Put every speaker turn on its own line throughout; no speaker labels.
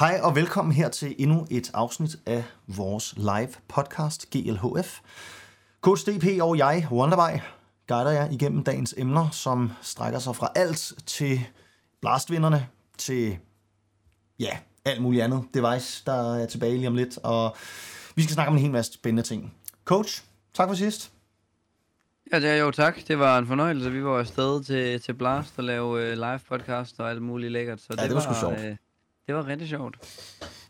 Hej og velkommen her til endnu et afsnit af vores live podcast GLHF. Coach DP og jeg, Wonderby, guider jer igennem dagens emner, som strækker sig fra alt til blastvinderne, til ja, alt muligt andet device, der er tilbage lige om lidt. Og vi skal snakke om en hel masse spændende ting. Coach, tak for sidst.
Ja, det er jo tak. Det var en fornøjelse. Vi var afsted til, til Blast og lave uh, live podcast og alt muligt lækkert. Så
ja, det, det var, var sgu sjovt. Uh,
det var rigtig sjovt.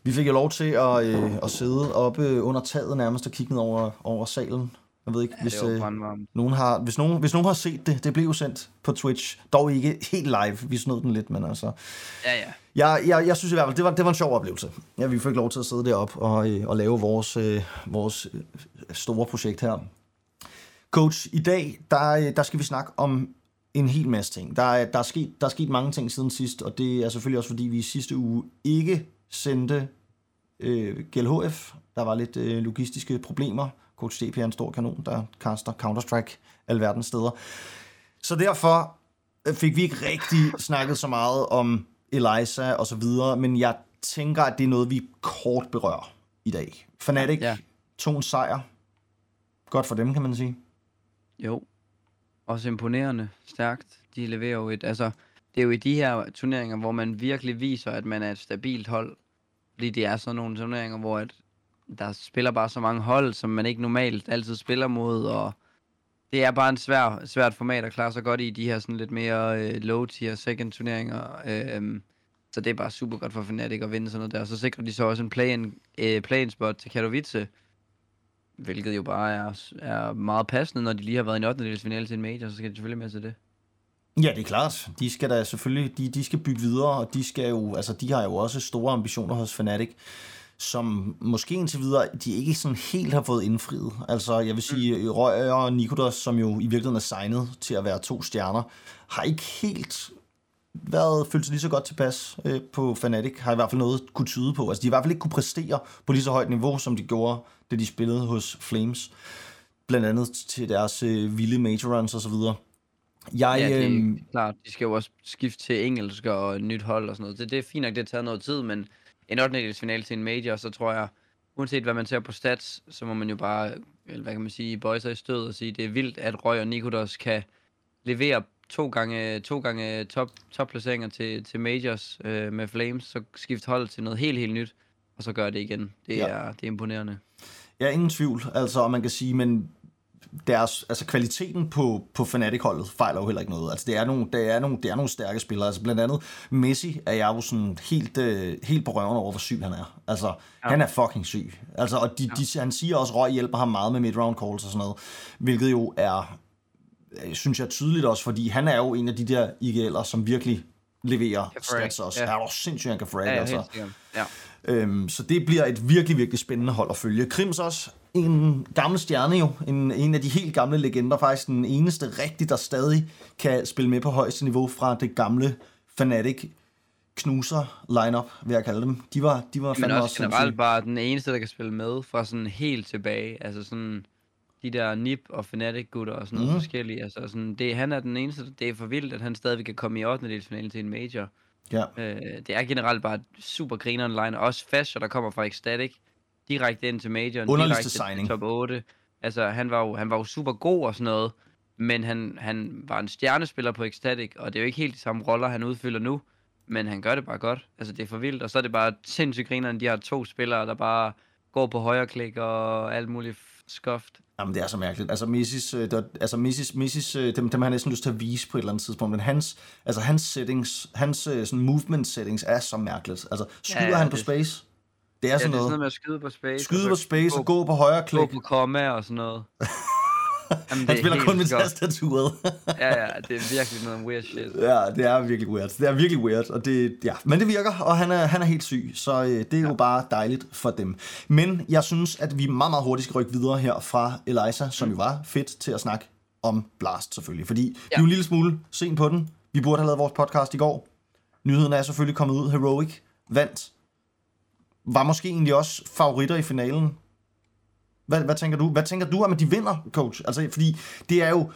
Vi fik jo lov til at, øh, at sidde oppe under taget nærmest og kigge ned over, over salen. Jeg ved ikke, ja, hvis, øh, nogen har, hvis, nogen, hvis nogen har set det, det blev jo sendt på Twitch. Dog ikke helt live, vi snød den lidt, men altså...
Ja, ja.
Jeg, jeg, jeg synes i hvert fald, det var, det var en sjov oplevelse. Ja, vi fik lov til at sidde deroppe og, øh, og lave vores, øh, vores øh, store projekt her. Coach, i dag, der, øh, der skal vi snakke om en hel masse ting. Der er, der, er sket, der er sket mange ting siden sidst, og det er selvfølgelig også, fordi vi i sidste uge ikke sendte øh, GLHF. Der var lidt øh, logistiske problemer. Coach DP er en stor kanon, der kaster Counter-Strike alverdens steder. Så derfor øh, fik vi ikke rigtig snakket så meget om Eliza og så videre, men jeg tænker, at det er noget, vi kort berører i dag. Fnatic ja. tog en sejr. Godt for dem, kan man sige.
Jo, også imponerende, stærkt. De leverer jo et, altså, det er jo i de her turneringer, hvor man virkelig viser, at man er et stabilt hold. Fordi det er sådan nogle turneringer, hvor at der spiller bare så mange hold, som man ikke normalt altid spiller mod, og det er bare en svær, svært format at klare sig godt i de her sådan lidt mere øh, low-tier second turneringer. Øh, så det er bare super godt for Fnatic at vinde sådan noget der. Så sikrer de så også en play-in, øh, play spot til Katowice, hvilket jo bare er, er meget passende, når de lige har været i en 8. finale til en major, så skal de selvfølgelig med til det.
Ja, det er klart. De skal da selvfølgelig, de, de skal bygge videre, og de skal jo, altså de har jo også store ambitioner hos Fnatic, som måske indtil videre, de ikke sådan helt har fået indfriet. Altså, jeg vil sige, mm. Røg og Nikodas, som jo i virkeligheden er signet til at være to stjerner, har ikke helt været følt sig lige så godt tilpas øh, på Fnatic, har i hvert fald noget kunne tyde på. Altså, de har i hvert fald ikke kunne præstere på lige så højt niveau, som de gjorde, da de spillede hos Flames. Blandt andet til deres øh, vilde major runs og så videre.
Jeg, ja, det er øh, klart. De skal jo også skifte til engelsk og nyt hold og sådan noget. Det, det er fint nok, det har taget noget tid, men en 8. finale til en major, så tror jeg, uanset hvad man ser på stats, så må man jo bare, eller hvad kan man sige, bøje sig i stød og sige, det er vildt, at Røg og Nikodos kan levere to gange, to gange top, topplaceringer til, til majors øh, med Flames, så skifte hold til noget helt, helt nyt, og så gør det igen. Det, ja. er, det er imponerende.
Ja, ingen tvivl. Altså, man kan sige, men deres, altså kvaliteten på, på Fnatic-holdet fejler jo heller ikke noget. Altså, det er nogle, det er nogle, det er nogle stærke spillere. Altså, blandt andet Messi er jeg jo sådan helt, øh, helt på røven over, hvor syg han er. Altså, ja. han er fucking syg. Altså, og de, ja. de, han siger også, at Røg hjælper ham meget med mid-round calls og sådan noget, hvilket jo er, synes jeg, tydeligt også, fordi han er jo en af de der IGL'er, som virkelig leverer stats også. Ja. Er jo sindssygt, han kan frag, ja, altså. Ja. Øhm, så det bliver et virkelig, virkelig spændende hold at følge. Krims også, en gammel stjerne jo, en, en af de helt gamle legender, faktisk den eneste rigtig, der stadig kan spille med på højeste niveau fra det gamle Fnatic knuser lineup vil jeg kalde dem. De var, de var
Men også, også generelt bare den eneste, der kan spille med fra sådan helt tilbage. Altså sådan de der Nip og Fnatic gutter og sådan noget mm. forskellige. Altså sådan, det, han er den eneste, det er for vildt, at han stadig kan komme i 8. finalen til en major. Ja. Øh, det er generelt bare super griner online. Også Fasher, der kommer fra Ecstatic, direkte ind til majoren.
Underligste signing. Til
top 8. Altså, han var, jo, han var jo super god og sådan noget, men han, han var en stjernespiller på Ecstatic, og det er jo ikke helt de samme roller, han udfylder nu, men han gør det bare godt. Altså, det er for vildt, og så er det bare sindssygt grinerne, de har to spillere, der bare går på højre klik og alt muligt skoft.
Jamen, det er så mærkeligt. Altså, Missis, øh, der, altså Missis, Missis, øh, dem, dem har jeg næsten lyst til at vise på et eller andet tidspunkt, men hans, altså, hans settings, hans øh, sådan movement settings er så mærkeligt. Altså, skyder ja, ja, han på det, space?
Det er sådan ja, noget. det er sådan noget med at skyde på space.
Skyde på space og gå på højre klik. Gå
på komma og sådan noget.
Jamen, han spiller kun med tastaturet.
ja, ja, det er virkelig noget weird shit.
Ja, det er virkelig weird. Det er virkelig weird, og det, ja. Men det virker, og han er, han er helt syg, så øh, det er ja. jo bare dejligt for dem. Men jeg synes, at vi meget, meget hurtigt skal rykke videre her fra Eliza, som mm. jo var fedt til at snakke om Blast selvfølgelig. Fordi ja. vi er jo en lille smule sent på den. Vi burde have lavet vores podcast i går. Nyheden er selvfølgelig kommet ud. Heroic vandt. Var måske egentlig også favoritter i finalen hvad, hvad tænker du? Hvad tænker du om, at de vinder, coach? Altså, fordi det er jo...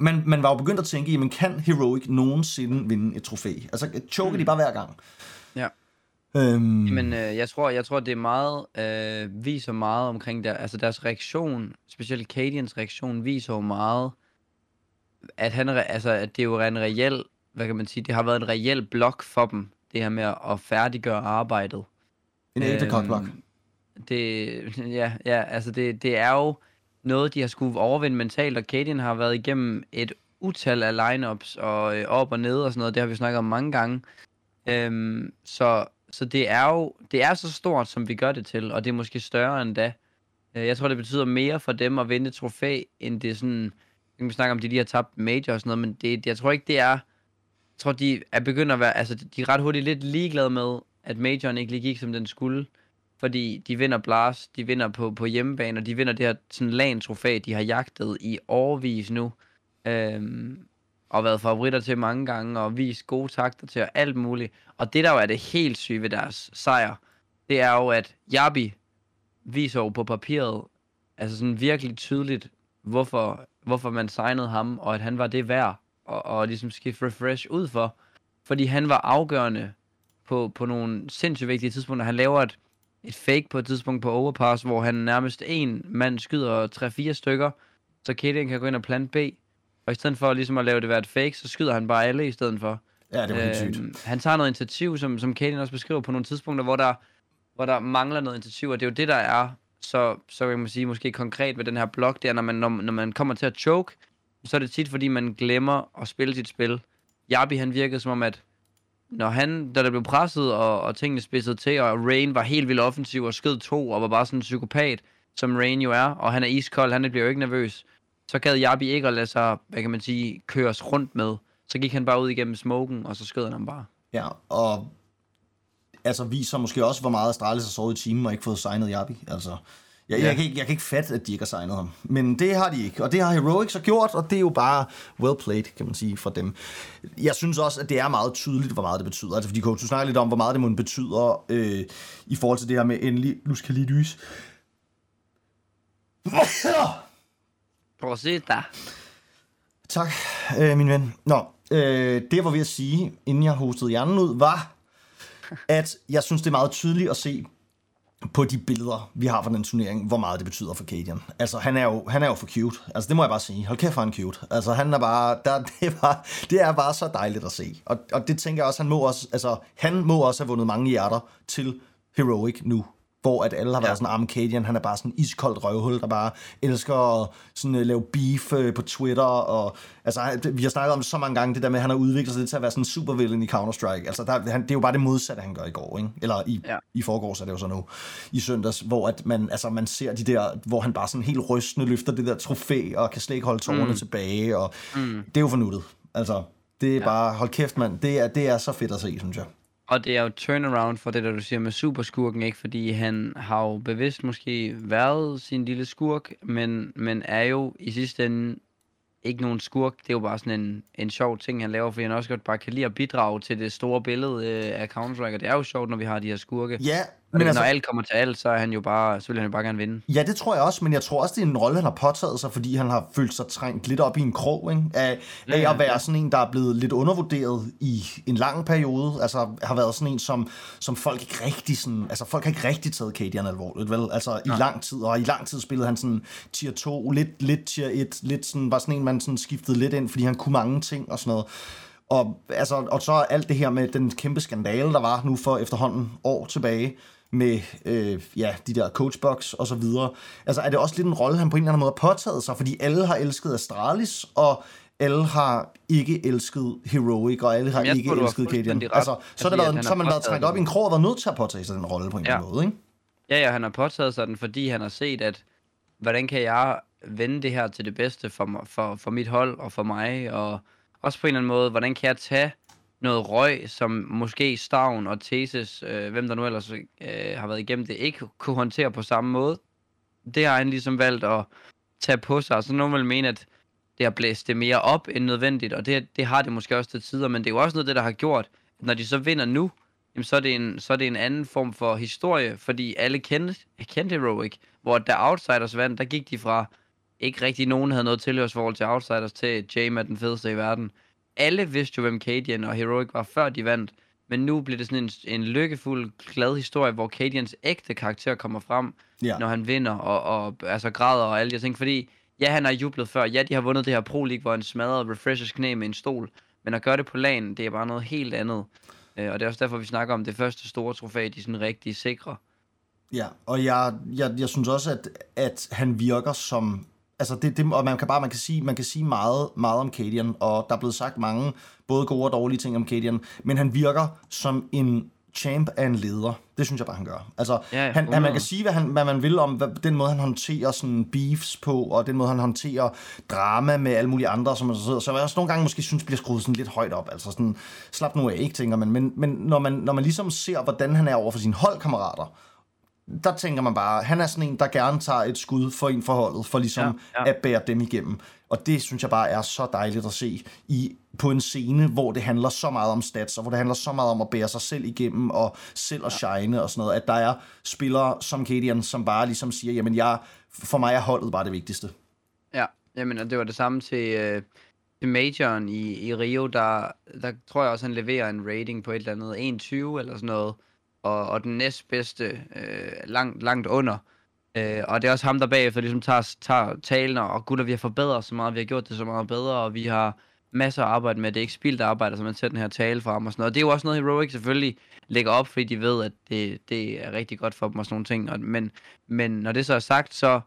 Man, man var jo begyndt at tænke, jamen kan Heroic nogensinde vinde et trofæ? Altså, choker mm. de bare hver gang?
Ja.
Øhm,
Men øh, jeg tror, jeg tror, det er meget, øh, viser meget omkring der, altså deres reaktion, specielt Cadians reaktion, viser jo meget, at, han, altså, at det jo er en reel, hvad kan man sige, det har været en reel blok for dem, det her med at- færdiggøre arbejdet.
en ægte
Øhm,
kokblok.
Det, ja, ja, altså det, det er jo noget, de har skulle overvinde mentalt, og Cadian har været igennem et utal af lineups og øh, op og ned og sådan noget, det har vi snakket om mange gange. Øhm, så, så det er jo det er så stort, som vi gør det til, og det er måske større end da. Øh, Jeg tror, det betyder mere for dem at vinde et trofæ, end det er sådan, kan vi snakke om, de lige har tabt major og sådan noget, men det, jeg tror ikke, det er, jeg tror, de er begyndt at være, altså de er ret hurtigt lidt ligeglade med, at majoren ikke lige gik, som den skulle. Fordi de vinder Blast, de vinder på, på hjemmebane, og de vinder det her sådan LAN-trofæ, de har jagtet i årvis nu. Øhm, og været favoritter til mange gange, og vist gode takter til, og alt muligt. Og det der jo er det helt syge ved deres sejr, det er jo, at Yabi viser jo på papiret, altså sådan virkelig tydeligt, hvorfor, hvorfor man signede ham, og at han var det værd, og, og ligesom skifte refresh ud for. Fordi han var afgørende på, på nogle sindssygt vigtige tidspunkter. Han laver et, et fake på et tidspunkt på overpass, hvor han nærmest en mand skyder 3-4 stykker, så Kaden kan gå ind og plante B. Og i stedet for ligesom at lave det være et fake, så skyder han bare alle i stedet for.
Ja, det var helt sygt.
Øhm, han tager noget initiativ, som, som Kaden også beskriver på nogle tidspunkter, hvor der, hvor der mangler noget initiativ, og det er jo det, der er så, så kan man sige måske konkret ved den her blok, det er, når man, når, når man kommer til at choke, så er det tit, fordi man glemmer at spille sit spil. Yabi, han virkede som om, at når han, da der blev presset, og, og tingene spidsede til, og Rain var helt vildt offensiv og skød to, og var bare sådan en psykopat, som Rain jo er, og han er iskold, han bliver jo ikke nervøs, så gad Yabi ikke at lade sig, hvad kan man sige, køres rundt med. Så gik han bare ud igennem smoken, og så skød han ham bare.
Ja, og altså viser måske også, hvor meget Astralis har sovet i timen og ikke fået signet Yabi. Altså, jeg,
Ja.
jeg, kan ikke, jeg kan ikke fatte, at de ikke har signet ham. Men det har de ikke, og det har Heroic så gjort, og det er jo bare well played, kan man sige, for dem. Jeg synes også, at det er meget tydeligt, hvor meget det betyder. Altså, fordi Coach, du snakker lidt om, hvor meget det må betyder øh, i forhold til det her med endelig Luskalidis.
Prøv at se der.
Tak, øh, min ven. Nå, øh, det jeg var ved at sige, inden jeg hostede hjernen ud, var, at jeg synes, det er meget tydeligt at se på de billeder, vi har fra den turnering, hvor meget det betyder for Cadian. Altså, han er jo, han er jo for cute. Altså, det må jeg bare sige. Hold kæft, for han er cute. Altså, han er bare, der, det, er bare, det er bare så dejligt at se. Og, og det tænker jeg også, han må også, altså, han må også have vundet mange hjerter til Heroic nu. Hvor at alle har været
Ja.
sådan, arm Cadian, han er bare sådan en iskoldt røvhul, der bare elsker at sådan, uh, lave beef uh, på Twitter. Og, altså, vi har snakket om det så mange gange, det der med, at han har udviklet sig lidt til at være sådan en supervillain i Counter-Strike. Altså, der, han, det er jo bare det modsatte, han gør i går, ikke? Eller i,
Ja.
i forgårs er det jo så nu, i søndags, hvor at man, altså, man ser de der, hvor han bare sådan helt rystende løfter det der trofæ, og kan slet ikke holde tårerne mm. tilbage, og mm. det er jo fornuttet. Altså, det er ja. bare, hold kæft mand, det er, det er så fedt at se, synes jeg.
Og det er jo turnaround for det, der du siger med superskurken, ikke? Fordi han har jo bevidst måske været sin lille skurk, men, men er jo i sidste ende ikke nogen skurk. Det er jo bare sådan en, en sjov ting, han laver, fordi han også godt bare kan lide at bidrage til det store billede øh, af Counter-Strike. Og det er jo sjovt, når vi har de her skurke.
Ja,
men når
altså,
alt kommer til alt, så er han jo bare, så vil han jo bare gerne vinde.
Ja, det tror jeg også, men jeg tror også, det er en rolle, han har påtaget sig, fordi han har følt sig trængt lidt op i en krog, ikke? Af,
Ja,
af
ja,
at være
ja.
sådan en, der er blevet lidt undervurderet i en lang periode. Altså, har været sådan en, som, som folk ikke rigtig sådan... Altså, folk har ikke rigtig taget Cadian alvorligt, vel? Altså, i lang tid, og i lang tid spillede han sådan tier 2, lidt, lidt tier 1, lidt sådan, var sådan en, man sådan skiftede lidt ind, fordi han kunne mange ting og sådan noget. Og, altså, og så alt det her med den kæmpe skandale, der var nu for efterhånden år tilbage, med øh, ja, de der coachbox og så videre. Altså er det også lidt en rolle, han på en eller anden måde har påtaget sig, fordi alle har elsket Astralis, og alle har ikke elsket Heroic, og alle har ikke
tror,
elsket Cadian. Altså, så, er
Altså, han
været, så
har
man været trængt op i en krog og været nødt til at påtage sig den rolle på en eller anden
Ja.
måde, ikke?
Ja, ja, han har påtaget sig den, fordi han har set, at hvordan kan jeg vende det her til det bedste for, for, for mit hold og for mig, og også på en eller anden måde, hvordan kan jeg tage noget røg, som måske Stavn og Thesis, øh, hvem der nu ellers øh, har været igennem det, ikke kunne håndtere på samme måde. Det har han ligesom valgt at tage på sig, så nogen vil mene, at det har blæst det mere op end nødvendigt, og det, det har det måske også til tider, men det er jo også noget det, der har gjort, at når de så vinder nu, jamen, så, er det en, så er det en anden form for historie, fordi alle kendte, kendte Heroic, hvor da Outsiders vandt, der gik de fra, ikke rigtig nogen havde noget tilhørsforhold til Outsiders, til Jame er den fedeste i verden. Alle vidste jo, hvem Cadian og Heroic var, før de vandt, Men nu bliver det sådan en, en lykkefuld, glad historie, hvor Cadians ægte karakter kommer frem,
Ja.
når han vinder og, og altså græder og alle de ting. Fordi, ja, han har jublet før. Ja, de har vundet det her Pro League, hvor han smadrede Refreshers knæ med en stol. Men at gøre det på lagen, det er bare noget helt andet. Øh, og det er også derfor, vi snakker om det første store trofæ, de sådan rigtig sikre.
Ja, og jeg, jeg, jeg synes også, at, at han virker som... Altså det, det, og man kan bare man kan sige, man kan sige meget, meget om Cadian, og der er blevet sagt mange både gode og dårlige ting om Cadian, men han virker som en champ af en leder. Det synes jeg bare, han gør. Altså,
Ja,
han, at man
100.
kan sige, hvad, han, hvad man vil om hvad, den måde, han håndterer sådan beefs på, og den måde, han håndterer drama med alle mulige andre, som så sidder. Så jeg også nogle gange måske synes, bliver skruet sådan lidt højt op. Altså sådan, slap nu af, ikke, tænker man. Men, men når, man, når man ligesom ser, hvordan han er over for sine holdkammerater, der tænker man bare, han er sådan en, der gerne tager et skud for en forholdet, for ligesom ja,
Ja,
at bære dem igennem. Og det synes jeg bare er så dejligt at se i, på en scene, hvor det handler så meget om stats, og hvor det handler så meget om at bære sig selv igennem, og selv at shine og sådan noget, at der er spillere som Cadian, som bare ligesom siger, jamen jeg, for mig er holdet bare det vigtigste.
Ja, jamen, og det var det samme til, øh, til Majoren i, i Rio, der, der tror jeg også, han leverer en rating på et eller andet 21 eller sådan noget, og, og den næstbedste øh, langt, langt under. Øh, og det er også ham, der bagefter ligesom tager, tager talen, og "Åh, gutter, vi har forbedret så meget, vi har gjort det så meget bedre, og vi har masser af arbejde med, det er ikke spildt arbejde, så man sætter den her tale frem og sådan noget. Det er jo også noget, Heroic selvfølgelig lægger op, fordi de ved, at det, det er rigtig godt for dem og sådan nogle ting. Og, men, men når det så er sagt, så,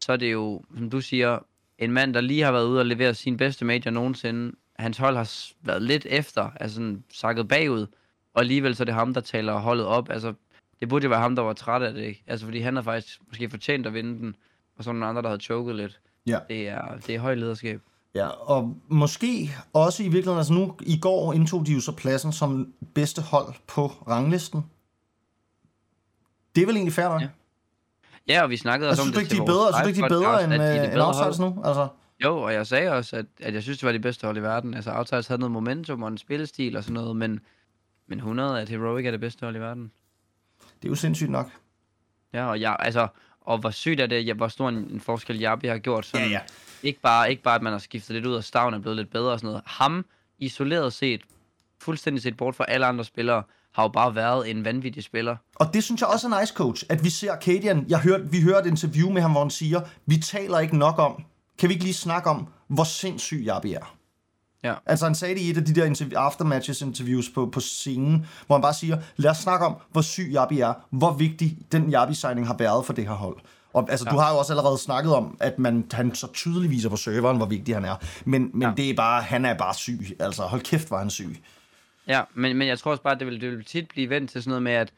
så er det jo, som du siger, en mand, der lige har været ude og levere sin bedste major nogensinde. Hans hold har været lidt efter, altså sådan sakket bagud, og alligevel så er det ham, der taler holdet op. Altså, det burde jo være ham, der var træt af det, ikke? Altså, fordi han har faktisk måske fortjent at vinde den, og så nogle andre, der havde choket lidt.
Ja.
Det er, det er høj lederskab.
Ja, og måske også i virkeligheden, altså nu i går indtog de jo så pladsen som bedste hold på ranglisten. Det er vel egentlig fair nok?
Ja. Ja, og vi snakkede
Altså,
også om
synes du
det
ikke, de er bedre, synes du ikke, de er bedre end,
de det
øh, end Outsiders nu? Altså,
Jo, og jeg sagde også, at, at jeg synes, det var de bedste hold i verden. Altså, Outsiders havde noget momentum og en spillestil og sådan noget, men, men 100 at Heroic er det bedste hold i verden.
det er jo sindssygt nok.
Ja, og jeg, altså, og hvor sygt er det, ja, hvor stor en, en forskel Jabi har gjort. Sådan,
Ja, ja.
Ikke, bare, ikke bare, at man har skiftet lidt ud, og Stavn er blevet lidt bedre og sådan noget. Ham, isoleret set, fuldstændig set bort fra alle andre spillere, har jo bare været en vanvittig spiller.
Og det synes jeg også er nice, coach, at vi ser Cadian. Jeg hørte, vi hørte et interview med ham, hvor han siger, vi taler ikke nok om, kan vi ikke lige snakke om, hvor sindssyg Jabi er?
Ja.
Altså han sagde det i et af de der interv- aftermatches interviews på, på scenen, hvor han bare siger, lad os snakke om, hvor syg Jabi er, hvor vigtig den Jabi-signing har været for det her hold. Og altså, ja. du har jo også allerede snakket om, at man, han så tydeligt viser på serveren, hvor vigtig han er. Men, men ja. Det er bare, han er bare syg. Altså, hold kæft, var han syg.
Ja, men, men jeg tror også bare, at det vil, det vil tit blive vendt til sådan noget med, at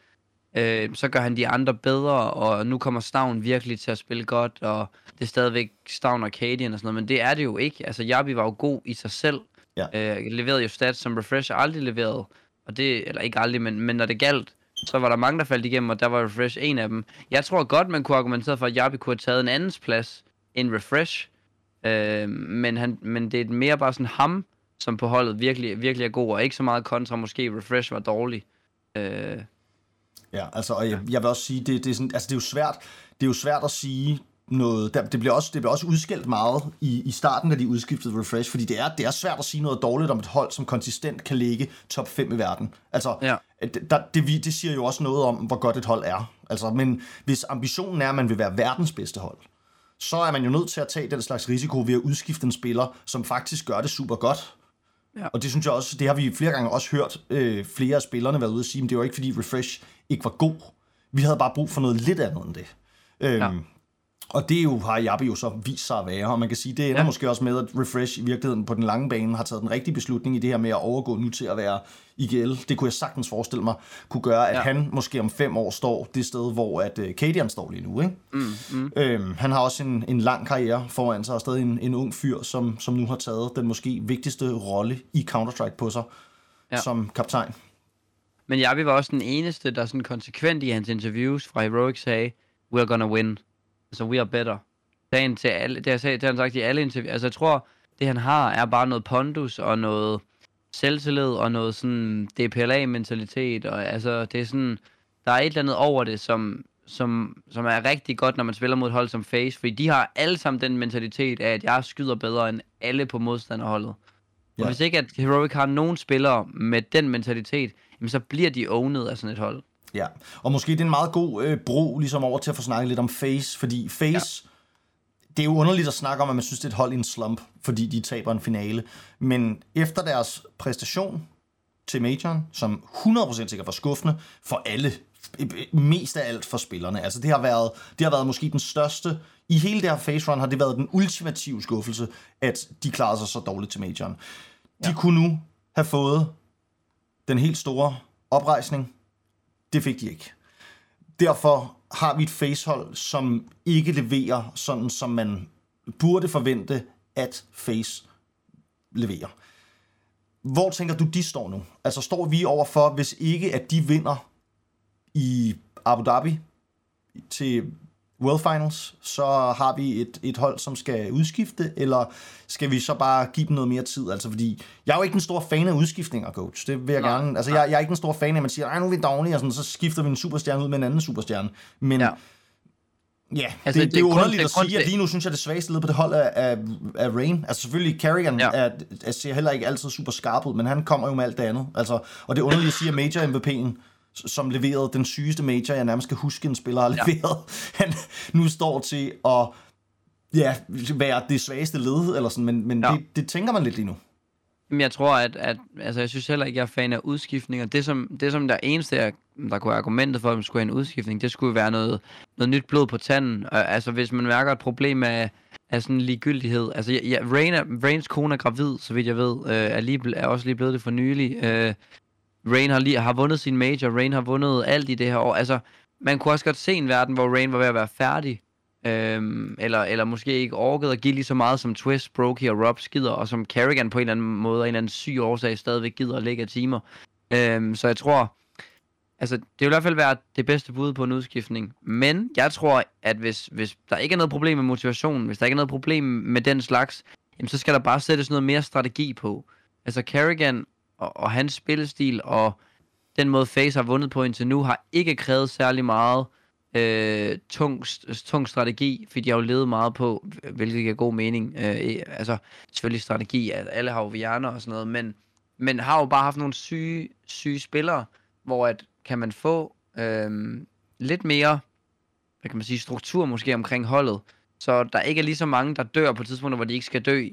øh, så gør han de andre bedre, og nu kommer Stavn virkelig til at spille godt, og det er stadigvæk Stavn og Cadian og sådan noget, men det er det jo ikke. Altså, Jabi var jo god i sig selv.
Ja.
Øh, leverede jo stats, som Refresh aldrig leverede. Og det, eller ikke aldrig, men, men når det galt, så var der mange, der faldt igennem, og der var Refresh en af dem. Jeg tror godt, man kunne argumentere for, at Jabi kunne have taget en andens plads end Refresh. Øh, men, han, men det er mere bare sådan ham, som på holdet virkelig, virkelig er god, og ikke så meget kontra, måske Refresh var dårlig. Øh,
Ja, altså, og jeg, jeg vil også sige, det, det, er sådan, altså, det er jo svært, det er jo svært at sige noget, der, det bliver også, det bliver også udskældt meget i, i starten, da de udskiftede Refresh, fordi det er, det er svært at sige noget dårligt om et hold, som konsistent kan ligge top 5 i verden. Altså,
Ja.
det, der, det, det siger jo også noget om, hvor godt et hold er. Altså, men hvis ambitionen er, at man vil være verdens bedste hold, så er man jo nødt til at tage den slags risiko ved at udskifte en spiller, som faktisk gør det super godt.
Ja.
Og det synes jeg også, det har vi flere gange også hørt øh, flere af spillerne være ude og sige, men det var ikke fordi Refresh ikke var god. Vi havde bare brug for noget lidt andet end det. Øhm,
Ja.
Og det jo, har Jabi jo så vist sig at være, og man kan sige, det ender ja. Måske også med, at Refresh i virkeligheden på den lange bane har taget den rigtige beslutning i det her med at overgå nu til at være IGL. Det kunne jeg sagtens forestille mig kunne gøre, at ja. Han måske om fem år står det sted, hvor at uh, Cadian står lige nu. Ikke?
mm, mm.
Øhm, han har også en, en lang karriere foran sig, og stadig en, en ung fyr, som, som nu har taget den måske vigtigste rolle i Counter-Strike på sig. Ja. som kaptajn.
Men Javi var også den eneste, der sådan konsekvent i hans interviews fra Heroic sagde, we're gonna win. Altså, we are better. Han til alle, det, har, sagt, det har han sagt i alle interviews. Altså, jeg tror, det han har, er bare noget pondus og noget selvtillid og noget sådan DPLA-mentalitet. Og altså, det er sådan, der er et eller andet over det, som, som, som er rigtig godt, når man spiller mod et hold som Face. Fordi de har alle sammen den mentalitet af, at jeg skyder bedre end alle på modstanderholdet. Og
Ja.
hvis ikke at Heroic har nogen spillere med den mentalitet, jamen så bliver de owned af sådan et hold.
Ja, og måske det er en meget god øh, bro ligesom over til at få snakket lidt om Face, fordi Face, ja. det er jo underligt at snakke om, at man synes, det er et hold i en slump, fordi de taber en finale. Men efter deres præstation til majoren, som 100% sikkert var skuffende for alle, mest af alt for spillerne. Altså det har været, det har været måske den største, i hele det her face run har det været den ultimative skuffelse, at de klarede sig så dårligt til majoren. De ja. kunne nu have fået den helt store oprejsning, det fik de ikke. Derfor har vi et facehold, som ikke leverer sådan, som man burde forvente, at Face leverer. Hvor tænker du, de står nu? Altså står vi overfor, hvis ikke at de vinder i Abu Dhabi til World Finals, så har vi et, et hold, som skal udskifte, eller skal vi så bare give dem noget mere tid? Altså, fordi jeg er jo ikke en stor fan af udskiftninger, coach. Det vil jeg nej, gerne. Altså, jeg, jeg er ikke en stor fan af, at man siger, ej, nu er vi dårlige, og sådan, så skifter vi en superstjerne ud med en anden superstjerne. Men ja. Ja, altså, det, det, det er jo underligt at sige, at lige nu synes jeg, det svageste led på det hold er, er, er Rain. Altså selvfølgelig, Carrigan ja. er, er, ser heller ikke altid super skarp ud, men han kommer jo med alt det andet. Altså, og det er underligt at sige, at Major MVP'en som leverede den sygeste major, jeg nærmest kan huske, en spiller har leveret. Ja. Han nu står til at ja, være det svageste led, eller sådan, men, men ja. det, det tænker man lidt lige nu.
Men jeg tror, at, at altså, jeg synes heller ikke, jeg er fan af udskiftninger. Det som, det som der eneste, jeg, der kunne være argumentet for, at man skulle have en udskiftning, det skulle være noget, noget nyt blod på tanden. Altså, hvis man mærker et problem af, af sådan ligegyldighed. Altså, ja, Rain er, Rains kone er gravid, så vidt jeg ved, øh, er, lige, er også lige blevet det for nylig. Øh, Rain har, lige, har vundet sin major, Rain har vundet alt i det her år. Altså, man kunne også godt se en verden, hvor Rain var ved at være færdig. Øhm, eller, eller måske ikke orkede at give lige så meget som Twist, Brokey og Rob skider, og som Carrigan på en eller anden måde, en eller anden syg årsag, stadigvæk gider at lægge af timer. Øhm, så jeg tror, altså det vil i hvert fald være det bedste bud på en udskiftning. Men jeg tror, at hvis, hvis der ikke er noget problem med motivationen, hvis der ikke er noget problem med den slags, jamen, så skal der bare sættes noget mere strategi på. Altså Carrigan og, og hans spillestil og den måde Face har vundet på indtil nu, har ikke krævet særlig meget øh, tung, tung strategi, fordi de har jo levet meget på, hvilket giver god mening. Øh, altså, selvfølgelig strategi, at alle har jo hjerner og sådan noget, men, men har jo bare haft nogle syge, syge spillere, hvor at, kan man få øh, lidt mere, hvad kan man sige, struktur måske omkring holdet, så der ikke er lige så mange, der dør på tidspunkter, hvor de ikke skal dø,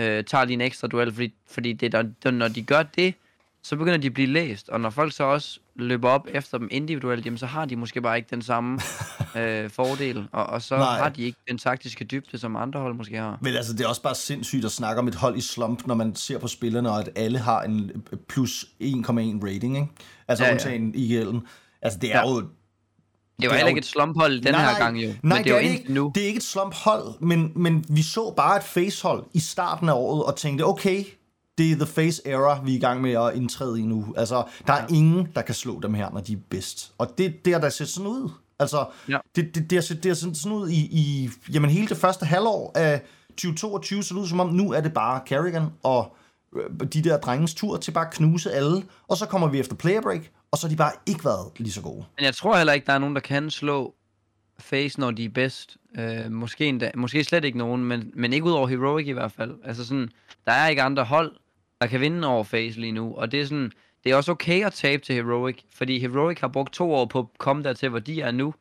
øh, tager lige en ekstra duel, fordi, fordi det der, når de gør det, så begynder de at blive læst, og når folk så også løber op efter dem individuelt, jamen så har de måske bare ikke den samme øh, fordel, og, og så Nej. har de ikke den taktiske dybde, som andre hold måske har.
Men altså, det er også bare sindssygt at snakke om et hold i slump, når man ser på spillerne, og at alle har en plus 1,1 rating, ikke? Altså ja, undtagen ja. i gælden. Altså, det er ja. jo
det var heller ikke et slumphold den nej, her gang jo.
Nej, men det, det er, ikke, nu. det er ikke et slumphold, men, men vi så bare et facehold i starten af året og tænkte, okay, det er the face era, vi er i gang med at indtræde i nu. Altså, der er ja. ingen, der kan slå dem her, når de er bedst. Og det, det har da set sådan ud. Altså, ja. det, det, det, har set, det har set sådan ud i, i jamen, hele det første halvår af 2022, så ud som om, nu er det bare Carrigan og øh, de der drengens tur til bare at knuse alle, og så kommer vi efter player break, og så har de bare ikke været lige så gode.
Men jeg tror heller ikke, der er nogen, der kan slå Face, når de er bedst. Øh, måske, endda, måske slet ikke nogen, men, men ikke ud over Heroic i hvert fald. Altså sådan, der er ikke andre hold, der kan vinde over Face lige nu, og det er sådan, det er også okay at tabe til Heroic, fordi Heroic har brugt to år på at komme dertil, hvor de er nu,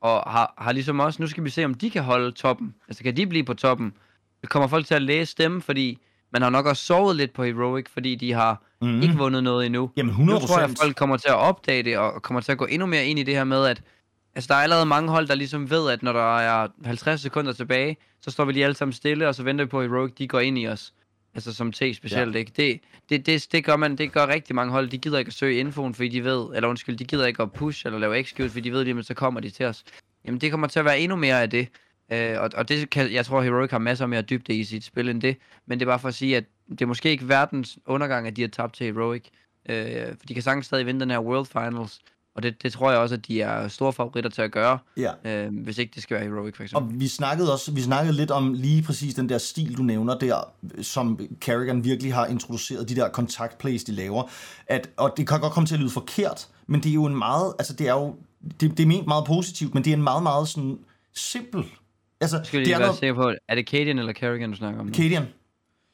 og har, har ligesom også, nu skal vi se, om de kan holde toppen. Altså, kan de blive på toppen? Det kommer folk til at læse dem, fordi man har nok også sovet lidt på Heroic, fordi de har mm. ikke vundet noget endnu.
Jamen 100%. Nu
tror jeg, at folk kommer til at opdage det, og kommer til at gå endnu mere ind i det her med, at altså, der er allerede mange hold, der ligesom ved, at når der er 50 sekunder tilbage, så står vi lige alle sammen stille, og så venter vi på, at Heroic de går ind i os. Altså som T specielt, ja. ikke? Det, det, det, det, gør man, det gør rigtig mange hold. De gider ikke at søge infoen, fordi de ved, eller undskyld, de gider ikke at push eller lave execute, fordi de ved, at så kommer de til os. Jamen det kommer til at være endnu mere af det. Øh, og, og det kan, jeg tror, Heroic har masser mere dybde i sit spil end det. Men det er bare for at sige, at det er måske ikke verdens undergang, at de har tabt til Heroic. Øh, for de kan sagtens stadig vinde den her World Finals. Og det, det tror jeg også, at de er store favoritter til at gøre, ja. øh, hvis ikke det skal være Heroic, for eksempel.
Og vi snakkede også vi snakkede lidt om lige præcis den der stil, du nævner der, som Carrigan virkelig har introduceret, de der kontaktplays, de laver. At, og det kan godt komme til at lyde forkert, men det er jo en meget, altså det er jo, det, det er ment meget positivt, men det er en meget, meget sådan simpel
Altså, skal
det
er være noget... på, er det Cadian eller Carrigan, du snakker om?
Cadian.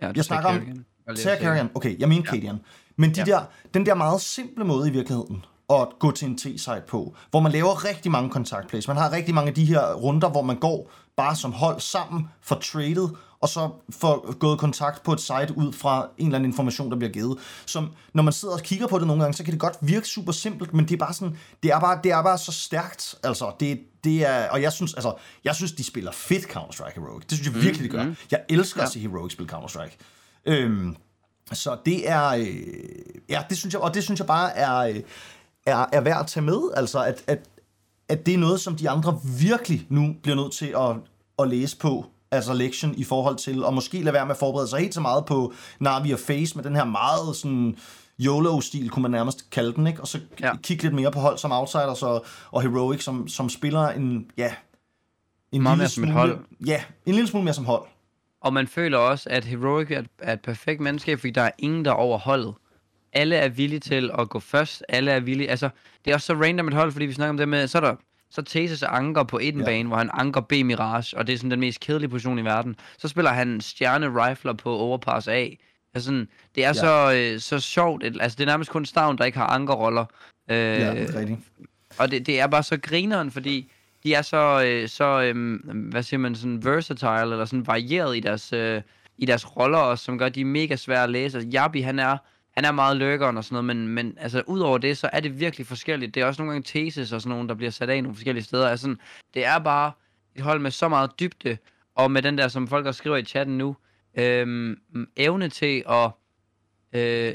Ja, jeg snakker om, Sarah Carrion. Okay, jeg mener ja. Cadian. Men de ja. der, den der meget simple måde i virkeligheden, at gå til en T-site på, hvor man laver rigtig mange kontaktplays. Man har rigtig mange af de her runder, hvor man går bare som hold sammen, for traded, og så får gået kontakt på et site ud fra en eller anden information, der bliver givet. Som, når man sidder og kigger på det nogle gange, så kan det godt virke super simpelt, men det er bare sådan, det er bare, det er bare så stærkt. Altså, det, det er, og jeg synes, altså, jeg synes, de spiller fedt Counter-Strike Heroic. Det synes jeg virkelig, de gør. Mm. Jeg elsker ja. at se Heroic spille Counter-Strike. Øhm, så det er, øh, ja, det synes jeg, og det synes jeg bare er, øh, er, er værd at tage med. Altså, at, at, at det er noget, som de andre virkelig nu bliver nødt til at, at læse på altså lektion i forhold til, og måske lade være med at forberede sig helt så meget på Navi og Face med den her meget sådan YOLO-stil, kunne man nærmest kalde den, ikke? Og så ja. kigge lidt mere på hold som Outsiders og, og Heroic, som, som spiller en, ja,
en meget mere som et hold.
Ja, en lille smule mere som hold.
Og man føler også, at Heroic er et, er et perfekt mandskab, fordi der er ingen, der er over holdet. Alle er villige til at gå først. Alle er villige. Altså, det er også så random et hold, fordi vi snakker om det med, så er der så Tesis anker på et ja. bane, hvor han anker B Mirage, og det er sådan den mest kedelige position i verden. Så spiller han stjerne rifler på overpass A. Altså, sådan, det er ja. så, øh, så sjovt. Altså, det er nærmest kun Stavn, der ikke har ankerroller.
Øh, ja, det er rigtigt.
Og det, det er bare så grineren, fordi de er så, øh, så øh, hvad siger man, sådan versatile, eller sådan varieret i deres, øh, i deres roller også, som gør, at de er mega svære at læse. Altså, Jabi, han er han er meget lurkeren og sådan noget, men, men altså, udover det, så er det virkelig forskelligt. Det er også nogle gange teses og sådan nogle, der bliver sat af i nogle forskellige steder. Altså, det er bare et hold med så meget dybde, og med den der, som folk også skriver i chatten nu, øhm, evne til at... Øh,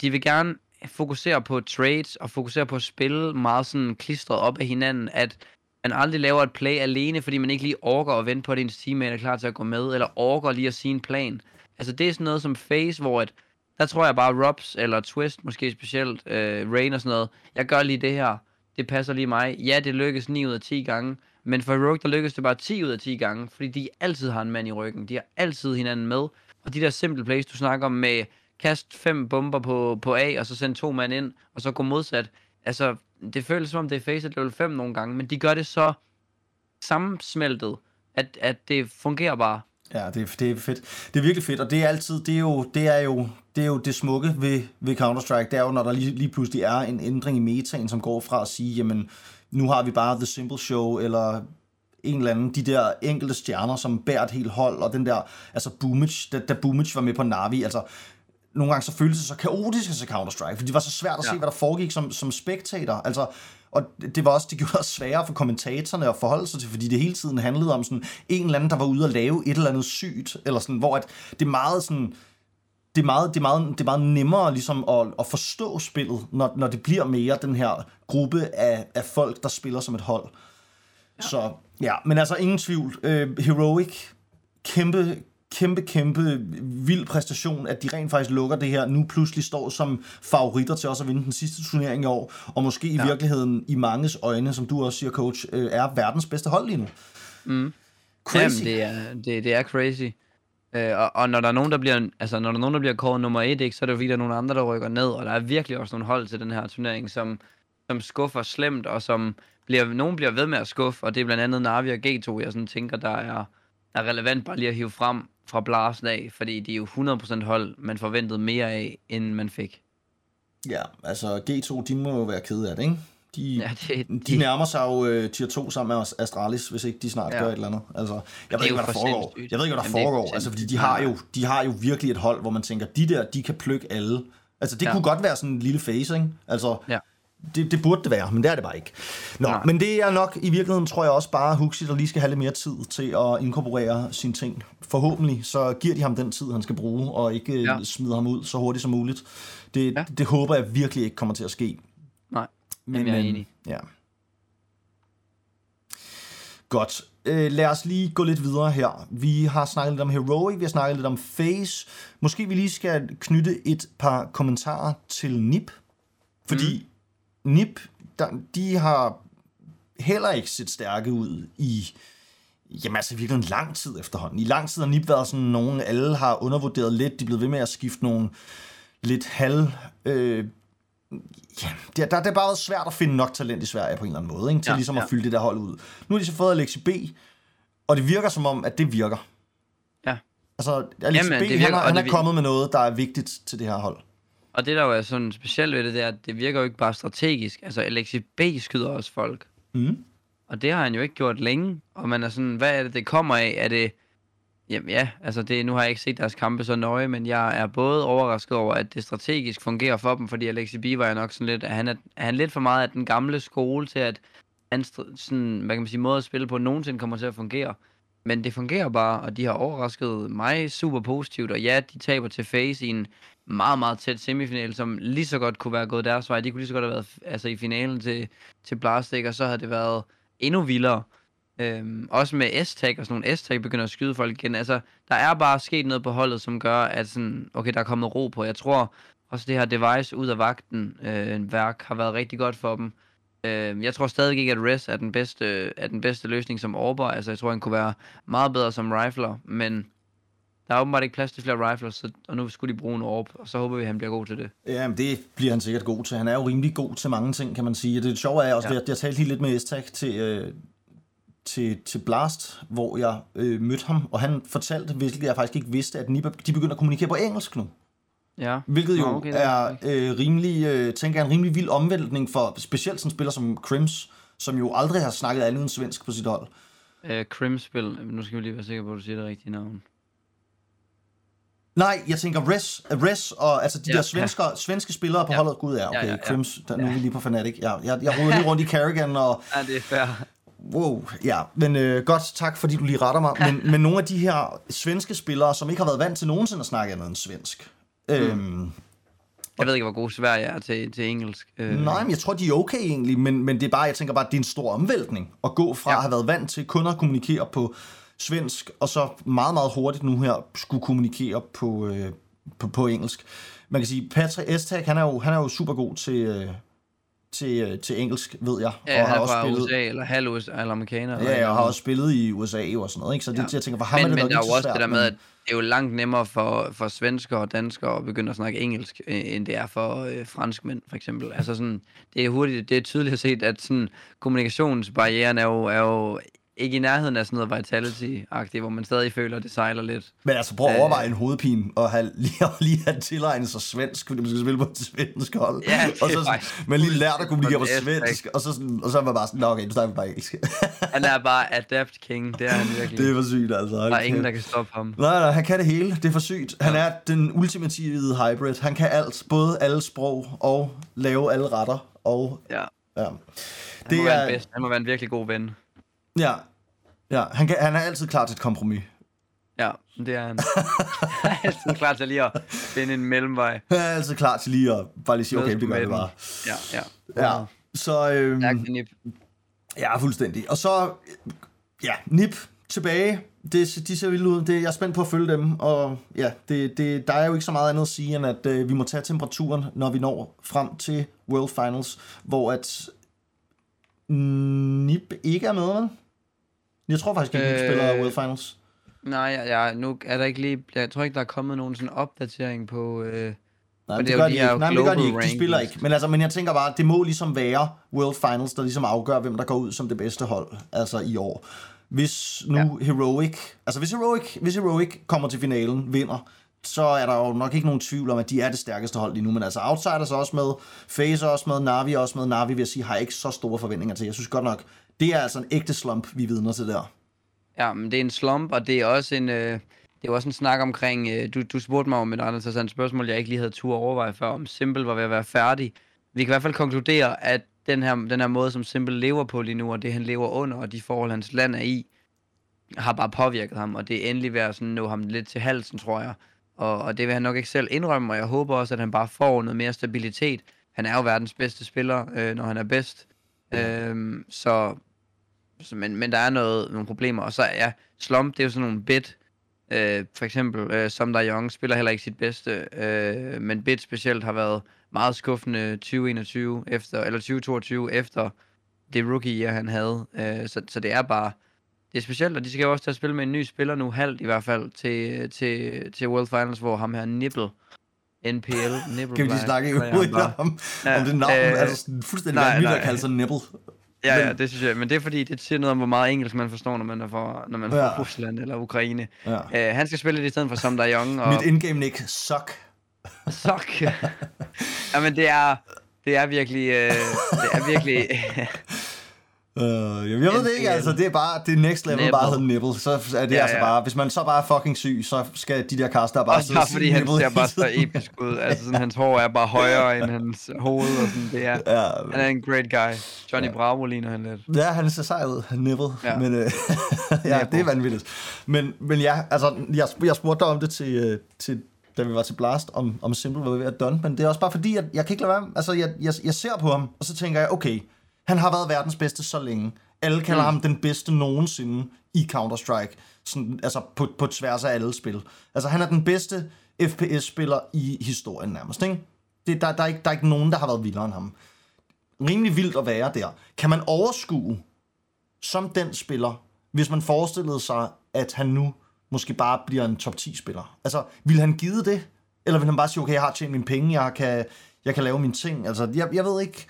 de vil gerne fokusere på trades og fokusere på at spille meget sådan klistret op af hinanden, at man aldrig laver et play alene, fordi man ikke lige orker at vente på, at ens teammate er klar til at gå med, eller orker lige at sige en plan. Altså det er sådan noget som Face, hvor at der tror jeg bare, Robs eller Twist, måske specielt øh, Rain og sådan noget, jeg gør lige det her, det passer lige mig. Ja, det lykkes 9 ud af 10 gange, men for Rogue, der lykkes det bare 10 ud af 10 gange, fordi de altid har en mand i ryggen. De har altid hinanden med. Og de der simple plays, du snakker om med kast fem bomber på, på A, og så send to mand ind, og så gå modsat. Altså, det føles som om det er facet level 5 nogle gange, men de gør det så sammensmeltet, at, at det fungerer bare.
Ja, det, det er fedt. Det er virkelig fedt, og det er altid, det er jo det, er jo, det, er jo det smukke ved, ved Counter-Strike, det er jo, når der lige, lige pludselig er en ændring i metaen, som går fra at sige, jamen, nu har vi bare The Simple Show, eller en eller anden, de der enkelte stjerner, som bærer et helt hold, og den der, altså Boomage, da, da Boomage var med på Navi, altså, nogle gange så føltes det så kaotisk at se Counter-Strike, fordi det var så svært at ja. se, hvad der foregik som, som spectator. Altså, og det var også, det gjorde det sværere for kommentatorerne at forholde sig til, fordi det hele tiden handlede om sådan en eller anden, der var ude at lave et eller andet sygt, eller sådan, hvor at det er meget sådan, det er meget, det er meget, det er meget nemmere ligesom at, at forstå spillet, når, når det bliver mere den her gruppe af, af folk, der spiller som et hold. Ja. Så ja, men altså ingen tvivl. Uh, Heroic, kæmpe, kæmpe, kæmpe vild præstation, at de rent faktisk lukker det her, nu pludselig står som favoritter til også at vinde den sidste turnering i år, og måske i ja. virkeligheden i manges øjne, som du også siger, coach, øh, er verdens bedste hold lige nu.
Mm. Crazy. Jamen, det er, det, det er crazy. Øh, og, og når der er nogen, der bliver, altså når der er nogen, der bliver kåret nummer et, ikke, så er det jo fordi, der er nogle andre, der rykker ned, og der er virkelig også nogle hold til den her turnering, som, som skuffer slemt, og som bliver, nogen bliver ved med at skuffe, og det er blandt andet Navi og G2, jeg sådan tænker, der er, er relevant bare lige at hive frem fra blasen af, fordi de er jo 100% hold, man forventede mere af, end man fik.
Ja, altså G2, de må jo være kede af det, ikke? De, ja, det, de, de nærmer sig jo uh, tier 2 sammen med Astralis, hvis ikke de snart ja. gør et eller andet. Altså, jeg ved ikke, hvad der foregår. Jeg ved ikke, hvad der Jamen, foregår. Altså, fordi de har, jo, de har jo virkelig et hold, hvor man tænker, de der, de kan plukke alle. Altså, det ja. kunne godt være sådan en lille face, ikke? Altså, ja. Det, det burde det være, men det er det bare ikke. Nå, Nej. men det er nok i virkeligheden, tror jeg også bare, Huxi, der lige skal have lidt mere tid til at inkorporere sine ting. Forhåbentlig så giver de ham den tid, han skal bruge, og ikke øh, ja. smider ham ud så hurtigt som muligt. Det, ja. det håber jeg virkelig ikke kommer til at ske.
Nej, men jeg er enig.
Ja. Godt. Øh, lad os lige gå lidt videre her. Vi har snakket lidt om Heroic, vi har snakket lidt om Face. Måske vi lige skal knytte et par kommentarer til NIP. Fordi mm NIP, der, de har heller ikke set stærke ud i, jamen altså virkelig en lang tid efterhånden. I lang tid har NIP været sådan nogen, alle har undervurderet lidt, de er blevet ved med at skifte nogle lidt halv... Øh, ja, det, der, det er bare været svært at finde nok talent i Sverige på en eller anden måde, ikke? til ja, ligesom at ja. fylde det der hold ud. Nu har de så fået Alexi B, og det virker som om, at det virker.
Ja.
Altså, Alex
Jamen,
B,
det
han,
virker-
er, han
det
er kommet med noget, der er vigtigt til det her hold.
Og det, der jo er sådan specielt ved det, det er, at det virker jo ikke bare strategisk. Altså, Alexi B skyder også folk.
Mm.
Og det har han jo ikke gjort længe. Og man er sådan, hvad er det, det kommer af? Er det... Jamen ja, altså det, nu har jeg ikke set deres kampe så nøje, men jeg er både overrasket over, at det strategisk fungerer for dem, fordi Alexi B var jo nok sådan lidt, at han er, er han lidt for meget af den gamle skole til, at hans sådan, hvad kan man sige, måde at spille på nogensinde kommer til at fungere. Men det fungerer bare, og de har overrasket mig super positivt, og ja, de taber til Face i en meget, meget tæt semifinal, som lige så godt kunne være gået deres vej. De kunne lige så godt have været altså, i finalen til, til Blastik, og så havde det været endnu vildere. Øhm, også med S-tag og sådan nogle S-tag begynder at skyde folk igen. Altså, der er bare sket noget på holdet, som gør, at sådan, okay, der er kommet ro på. Jeg tror også, det her device ud af vagten, øh, værk, har været rigtig godt for dem. Øh, jeg tror stadig ikke, at Res er den bedste, er den bedste løsning som Orber. Altså, jeg tror, han kunne være meget bedre som rifler, men der er åbenbart ikke plads til flere riflers, så, og nu skulle de bruge en Orb, og så håber vi, at han bliver god til det.
Ja, men det bliver han sikkert god til. Han er jo rimelig god til mange ting, kan man sige. Det sjove er også, ja. At jeg talte lige lidt med Estag til, øh, til, til Blast, hvor jeg øh, mødte ham, og han fortalte, hvilket jeg faktisk ikke vidste, at de begynder at kommunikere på engelsk nu.
Ja.
Hvilket jo
Nå,
okay, er øh, rimelig, øh, tænker jeg, en rimelig vild omvæltning for specielt sådan en spiller som Crims, som jo aldrig har snakket andet end svensk på sit hold.
Øh, Crimspil, nu skal vi lige være sikre på, at du siger det rigtige navn.
Nej, jeg tænker Res, Res og altså de ja, der svensker, ja. svenske spillere på ja. Holdet. Gud, ja, okay, ja,
ja.
ja. Crims, der, nu er vi lige på Fnatic. Ja, jeg, jeg roder lige rundt i Carrigan, og
Ja, det er fair.
wow, ja, men øh, godt, tak fordi du lige retter mig. Men, men nogle af de her svenske spillere, som ikke har været vant til nogensinde at snakke andet end svensk. Mm. Øhm,
Jeg ved ikke, hvor god Sverige er til, til engelsk. Øh,
Nej, men jeg tror, de er okay egentlig, men, men det er bare, jeg tænker bare, at det er en stor omvæltning at gå fra ja. At have været vant til kun at kommunikere på svensk, og så meget, meget hurtigt nu her skulle kommunikere på, øh, på, på engelsk. Man kan sige, Patrick Estag, han er jo, han er jo super god til, øh, til, øh, til engelsk, ved jeg.
Ja, han
har
er fra USA, eller halv USA, eller amerikaner. eller
Ja, jeg har også spillet i USA og sådan noget, ikke? Så det, ja. Jeg tænker, for ham
men,
er det
men
nok
der er jo
så
også
svært,
det der med, at det er jo langt nemmere for, for svenskere og danskere at begynde at snakke engelsk, øh, end det er for øh, franskmænd, for eksempel. Altså sådan, det er hurtigt, det er tydeligt at se, at sådan, kommunikationsbarrieren er jo, er jo ikke i nærheden af sådan noget vitality-agtigt, hvor man stadig føler, at det sejler lidt.
Men altså, prøv at overveje en hovedpine, og have, lige, og lige have tilegnet sig svensk, fordi man skal spille på et svensk hold.
Ja,
og så,
faktisk
man lige lært at kommunikere på svensk, og så, sådan, og så er man bare sådan, "Nå, okay, nu snakker bare engelsk.
Han er bare adapt king, det er han virkelig.
det er for sygt, altså.
der er ingen, der kan stoppe ham.
Nej, nej, han kan det hele. Det er for sygt. Han er den ultimative hybrid. Han kan alt. Både alle sprog og lave alle retter. Og,
Ja,
ja.
han,
Det
må være
er,
en bedst. han må være en virkelig god ven.
Ja, ja han, kan, han er altid klar til et kompromis.
Ja, det er han. Han er altid klar til lige at finde en mellemvej.
Han er altid klar til lige at bare lige sige, okay, det gør
midten.
bare.
Ja, ja.
Ja, så øhm,
Stærk Nip.
ja, fuldstændig. Og så, ja, Nip tilbage. Det, de ser vildt ud. Det, jeg er spændt på at følge dem. Og ja, det, det, der er jo ikke så meget andet at sige, end at øh, vi må tage temperaturen, når vi når frem til World Finals, hvor at Nip ikke er med, vel? Jeg tror faktisk ikke, Nip
Øh,
spiller World Finals.
Nej, ja, ja, nu er der ikke lige... Jeg tror ikke, der er kommet nogen sådan opdatering på... Øh,
Nej,
men det
det,
er
gør de ikke. Nej, det gør de ikke. De spiller ikke. Men, altså, men jeg tænker bare, det må ligesom være World Finals, der ligesom afgør, hvem der går ud som det bedste hold altså i år. Hvis nu ja. Heroic, altså hvis Heroic, hvis Heroic kommer til finalen, vinder, så er der jo nok ikke nogen tvivl om, at de er det stærkeste hold lige nu. Men altså Outsiders er også med, FaZe er også med, Navi er også med. Navi vil jeg sige, har ikke så store forventninger til. Jeg synes godt nok, det er altså en ægte slump, vi vidner til der.
ja, men det er en slump, og det er også en... Øh, det er også en snak omkring... Øh, du, du spurgte mig om et andet interessant spørgsmål, jeg ikke lige havde tur overveje før, om Simple var ved at være færdig. Vi kan i hvert fald konkludere, at den her, den her måde, som Simple lever på lige nu, og det han lever under, og de forhold, hans land er i, har bare påvirket ham, og det er endelig ved at sådan nå ham lidt til halsen, tror jeg. Og, og det vil han nok ikke selv indrømme, og jeg håber også, at han bare får noget mere stabilitet. Han er jo verdens bedste spiller, øh, når han er bedst. Øhm, så, så men, men der er noget, nogle problemer. Og så ja, slump, det er jo sådan nogle bit. Øh, for eksempel, øh, som der Young spiller heller ikke sit bedste, øh, men bit specielt har været meget skuffende 2021 efter, eller 2022 efter det rookie year, han havde. Øh, så, så det er bare, det er specielt, og de skal jo også til at spille med en ny spiller nu, halvt i hvert fald, til, til, til World Finals, hvor ham her Nibble, NPL, Nibble
Kan vi lige snakke om,
Ja,
om det navn?
øh,
altså fuldstændig
nej,
vanvittigt at kalde sig Nibble.
Ja,
Men-
ja, det synes jeg. Men det er fordi, det siger noget om, hvor meget engelsk man forstår, når man er fra, når man er
Ja.
fra Rusland eller Ukraine.
Ja.
Uh, han skal spille det i stedet for Som Der Young. Og
Mit indgame nick, suck.
Sok. Jamen, det er, det er virkelig... Uh, det er virkelig...
Uh, jeg ved det ikke, altså det er bare, det next level
Nipple.
bare hedder nipple, så er det
Ja,
altså
ja.
bare, hvis man så bare er fucking syg, så skal de der kaster bare sidde og
fordi han
nipple
ser bare så episk ud. Altså sådan, hans hår er bare højere end hans hoved og sådan. Det er,
Ja,
han er en great guy. Johnny Bravo ligner han lidt.
Ja, han ser sej ud, nipple. Ja.
Ja.
Men, øh, ja,
Nipple.
det er vanvittigt. Men, men ja, altså, jeg, jeg spurgte dig om det til, øh, til da vi var til Blast, om, om Simple var ved at done, men det er også bare fordi, at jeg kan ikke lade være, altså jeg, jeg, jeg ser på ham, og så tænker jeg, okay, han har været verdens bedste så længe. Alle kalder mm. ham den bedste nogensinde i Counter-Strike, sådan, altså på, på tværs af alle spil. Altså han er den bedste FPS-spiller i historien nærmest, ikke? Det, der, der, er ikke, der er ikke nogen, der har været vildere end ham. Rimelig vildt at være der. Kan man overskue som den spiller, hvis man forestillede sig, at han nu måske bare bliver en top 10 spiller? Altså, vil han give det? Eller vil han bare sige, okay, jeg har tjent mine penge, jeg kan, jeg kan lave mine ting? Altså, jeg, jeg ved ikke.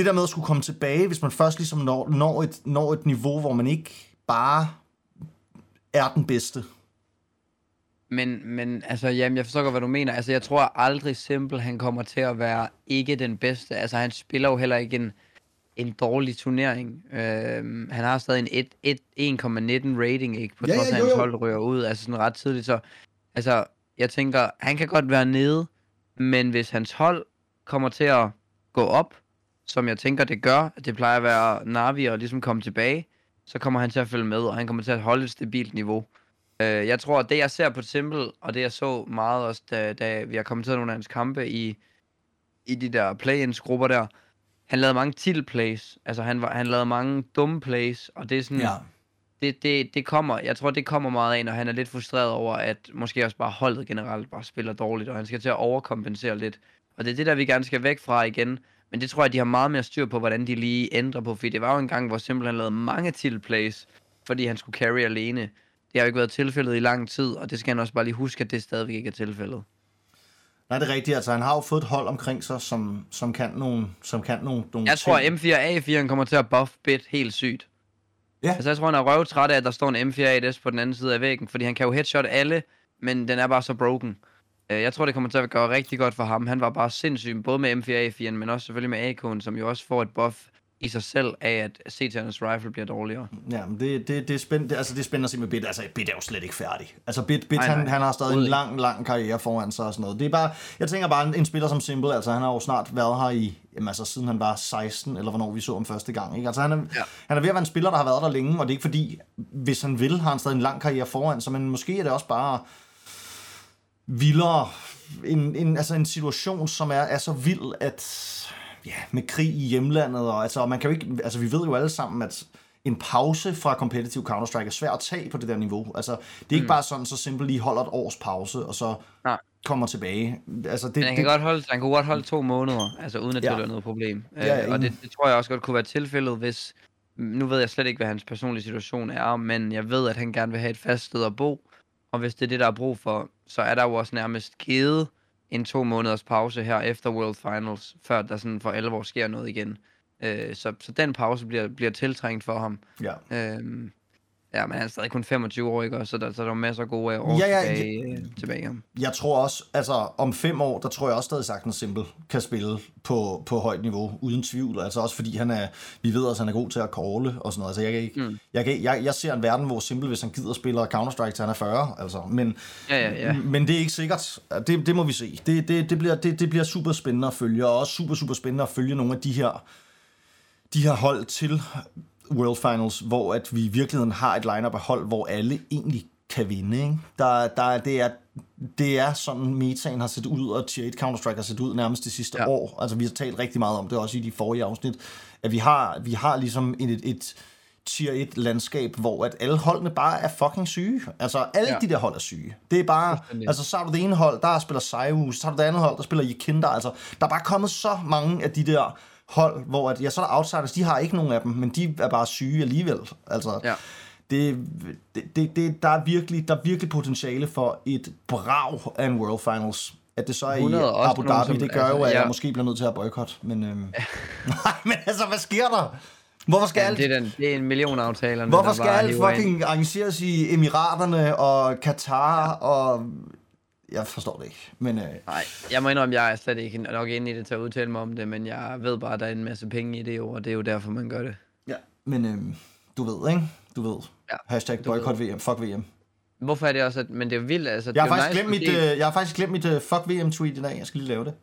Det der med at skulle komme tilbage, hvis man først ligesom når, når, et, når et niveau, hvor man ikke bare er den bedste.
Men, men altså, jamen, jeg forstår godt, hvad du mener. Altså, jeg tror aldrig Simple, han kommer til at være ikke den bedste. Altså, han spiller jo heller ikke en, en dårlig turnering. Øhm, han har stadig en et- et- 1,19 rating, ikke? På
Ja,
trods
ja,
af,
jo,
hans hold ryger ud. Altså, sådan ret tidligt. Så, altså, jeg tænker, han kan godt være nede, men hvis hans hold kommer til at gå op, som jeg tænker, det gør, det plejer at være Navi og ligesom komme tilbage, så kommer han til at følge med, og han kommer til at holde et stabilt niveau. Øh, jeg tror, at det jeg ser på Simple, og det jeg så meget også, da, da vi har kommenteret nogle af hans kampe i, i de der play-ins grupper der, han lavede mange titelplays, altså han, var, han lavede mange dumme plays, og det er sådan, det, det, det kommer, jeg tror, det kommer meget af, når han er lidt frustreret over, at måske også bare holdet generelt bare spiller dårligt, og han skal til at overkompensere lidt. Og det er det, der vi gerne skal væk fra igen. Men det tror jeg, de har meget mere styr på, hvordan de lige ændrer på, fordi det var jo en gang, hvor simpelthen lavede mange titelplays, fordi han skulle carry alene. Det har jo ikke været tilfældet i lang tid, og det skal han også bare lige huske, at det stadigvæk ikke er tilfældet.
Nej, det er rigtigt. Altså, han har jo fået et hold omkring sig, som, som kan nogle, som kan nogle, nogle
Jeg tror,
ting.
at M4A4 kommer til at buff bit helt sygt.
Ja.
Altså, jeg tror, han er røvtræt af, at der står en M4A1S på den anden side af væggen, fordi han kan jo headshot alle, men den er bare så broken. Øh, Jeg tror, det kommer til at gøre rigtig godt for ham. Han var bare sindssyg, både med M4A4'en, men også selvfølgelig med AK'en, som jo også får et buff i sig selv af, at CT'ernes rifle bliver dårligere.
Ja, men det, det, det, er spændende, altså det er spændende at se med Bit. Altså, Bit er jo slet ikke færdig. Altså, Bit, Bit
Nej,
han,
nej.
han har stadig en lang, lang karriere foran sig og sådan noget. Det er bare, jeg tænker bare, en, en spiller som Simple, altså han har jo snart været her i, jamen altså siden han var 16, eller hvornår vi så ham første gang. Ikke? Altså han er. Ja. han er ved at være en spiller, der har været der længe, og det er ikke fordi, hvis han vil, har han stadig en lang karriere foran sig, men måske er det også bare vildere, en, en, altså en situation, som er, er så vild, at ja, med krig i hjemlandet, og altså, og man kan jo ikke, altså vi ved jo alle sammen, at en pause fra competitive Counter-Strike er svært at tage på det der niveau. Altså, det er ikke mm. bare sådan, så simpelt lige holder et års pause, og så
Nej.
kommer tilbage. Altså, det,
Men han,
det,
kan godt holde, han kunne godt holde to måneder, altså uden at
Ja.
det var noget problem.
Ja,
Ja,
ingen-
og det, det tror jeg også godt kunne være tilfældet, hvis... Nu ved jeg slet ikke, hvad hans personlige situation er, men jeg ved, at han gerne vil have et fast sted at bo. Og hvis det er det, der er brug for, så er der jo også nærmest givet en to måneders pause her efter World Finals, før der sådan for alvor sker noget igen. Øh, så, så den pause bliver, bliver tiltrængt for ham.
ja.
Øh, ja, men han er stadig kun 25 år, ikke? Så der, så der er masser af gode år
Ja, ja,
tilbage, øh, tilbage ham.
Jeg tror også, altså om fem år, der tror jeg også stadig sagtens Simple kan spille på, på højt niveau, uden tvivl. Altså også fordi han er, vi ved også, at han er god til at call og sådan noget. Altså jeg, kan ikke, mm. jeg, kan, jeg, jeg ser en verden, hvor Simple, hvis han gider spille Counter-Strike til han er 40, altså. Men,
Ja, ja, ja.
men det er ikke sikkert. Det, det må vi se. Det, det, det, bliver, det, det bliver super spændende at følge, og også super, super spændende at følge nogle af de her, de her hold til World Finals, hvor at vi i virkeligheden har et lineup af hold, hvor alle egentlig kan vinde. Ikke? Der, der, det, er, det er sådan, metaen har set ud, og Tier 1 Counter-Strike har set ud nærmest det sidste ja. År. Altså, vi har talt rigtig meget om det, også i de forrige afsnit, at vi har, vi har ligesom et, et, et Tier 1 landskab, hvor at alle holdene bare er fucking syge. Altså, alle ja. De der hold er syge. Det er bare, altså, så har du det ene hold, der spiller Sejhus, så har du det andet hold, der spiller Yikinda. Altså, der er bare kommet så mange af de der hold, hvor at, ja, så er der outsiders, de har ikke nogen af dem, men de er bare syge alligevel. Altså,
Ja.
det, det, det, det, der, er virkelig, der er virkelig potentiale for et brag af en World Finals. At det så er i
100 også
Abu Dhabi,
som-
det gør
altså,
jo, at jeg
ja.
måske bliver nødt til at boykotte. Men, øhm, nej, men altså, hvad sker der? Hvorfor skal
Ja,
alt,
det, er den, det er en million aftaler.
hvorfor skal alt fucking arrangeres i Emiraterne og Katar ja. og... Jeg forstår det ikke, men... Øh,
Nej, jeg må indrømme, jeg er slet ikke nok inde i det til at udtale mig om det, men jeg ved bare, at der er en masse penge i det og det er jo derfor, man gør det.
ja, men øh, du ved, ikke? Du ved.
Ja,
Hashtag
du
boycott VM. Fuck VM.
Hvorfor er det også, at, men det er vildt, altså...
Jeg har, faktisk
nice,
glemt mit, øh, jeg har faktisk glemt mit øh, fuck VM-tweet i dag. Jeg skal lige lave det.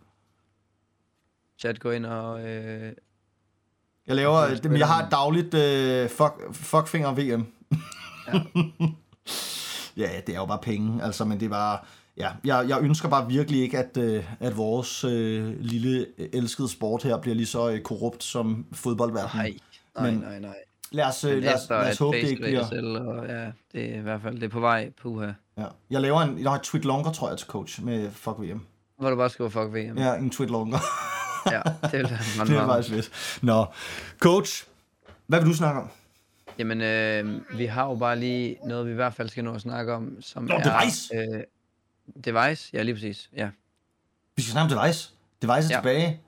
Chat, gå ind og... Øh,
Jeg laver, øh, det, jeg har et dagligt øh, fuck, fuckfinger VM.
Ja.
ja, det er jo bare penge, altså, men det er bare... Ja, jeg, jeg ønsker bare virkelig ikke, at, øh, at vores øh, lille øh, elskede sport her bliver lige så øh, korrupt som fodboldverdenen.
nej, nej,
Men-
nej, nej.
Lad os, øh,
Men
lad os, lad os håbe, det ikke bliver...
selv, og ja, det er i hvert fald, det er på vej, puha.
Ja. Jeg laver en, jeg har et tweet longer, tror jeg, til coach med fuck VM.
Hvor du bare skriver fuck VM.
Ja, en tweet longer.
ja det vil være
det er faktisk fedt. Nå, coach, hvad vil du snakke om?
Jamen, øh, vi har jo bare lige noget, vi i hvert fald skal nå at snakke om, som
Nå,
er... Øh, device, ja lige præcis, ja.
Vi skal snakke om Device. Device er
Ja.
tilbage.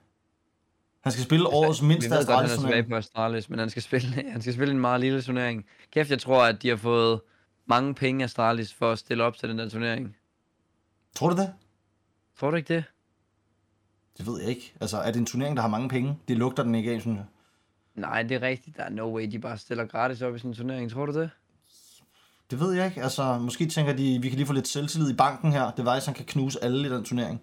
Han skal spille årets mindste
ved godt, han er
Astralis
på Astralis, men han skal, spille, han skal spille en meget lille turnering. Kæft, jeg tror, at de har fået mange penge af Astralis for at stille op til den der turnering.
Tror du det?
Tror du ikke det?
Det ved jeg ikke. Altså, er det en turnering, der har mange penge? Det lugter den ikke af, synes jeg.
Nej, det er rigtigt. Der er no way, de bare stiller gratis op i sådan en turnering. Tror du det?
Det ved jeg ikke. Altså, måske tænker de, vi kan lige få lidt selvtillid i banken her. Device, han kan knuse alle i den turnering.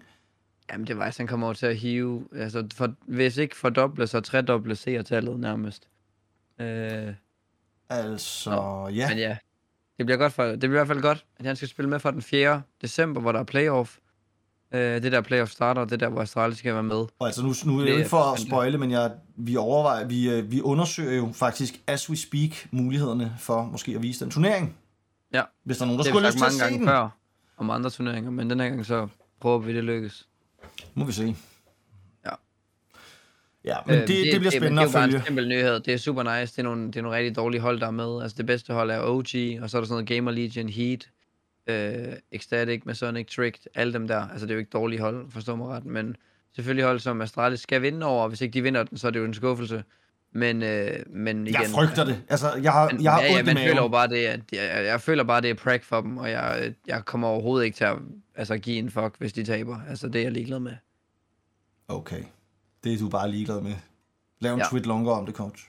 Jamen, det var han kommer over til at hive, altså, for, hvis ikke fordoble, så tredoble seertallet nærmest. Øh,
Altså,
Nå,
ja.
Men ja, det bliver, godt for, det bliver i hvert fald godt, at han skal spille med fra den 4. december, hvor der er playoff. Øh, det der playoff starter, det der, hvor Astralis skal være med.
Og altså, nu, nu er det
Det
ikke for at spoile, men jeg, vi overvejer, vi, øh, vi undersøger jo faktisk, as we speak, mulighederne for måske at vise den turnering.
Ja.
Hvis der er nogen, der
Det
skulle have lyst til at
mange
se
gange
den.
før om andre turneringer, men den her gang så prøver vi, det lykkes.
Må vi se.
Ja.
Ja, men
Øh,
det, det, det bliver spændende
det
at
er jo bare
følge.
en nyhed. Det er super nice. Det er nogle, det er nogle rigtig dårlige hold, der er med. Altså det bedste hold er OG, og så er der sådan noget Gamer Legion, Heat, øh, Ecstatic, Masonic, Tricked, alle dem der. Altså det er jo ikke dårlige hold, forstå mig ret, men selvfølgelig hold som Astralis skal vinde over, og hvis ikke de vinder den, så er det jo en skuffelse. Men, øh, men igen,
Jeg frygter det. Altså, jeg har,
Men,
jeg har
ja, ja, man føler jo bare det, at jeg, jeg føler bare, det er prank for dem, og jeg, jeg kommer overhovedet ikke til at altså, give en fuck, hvis de taber. Altså, det er jeg ligeglad med.
Okay. Det er du bare ligeglad med. Lav en
Ja.
tweet longer om det, coach.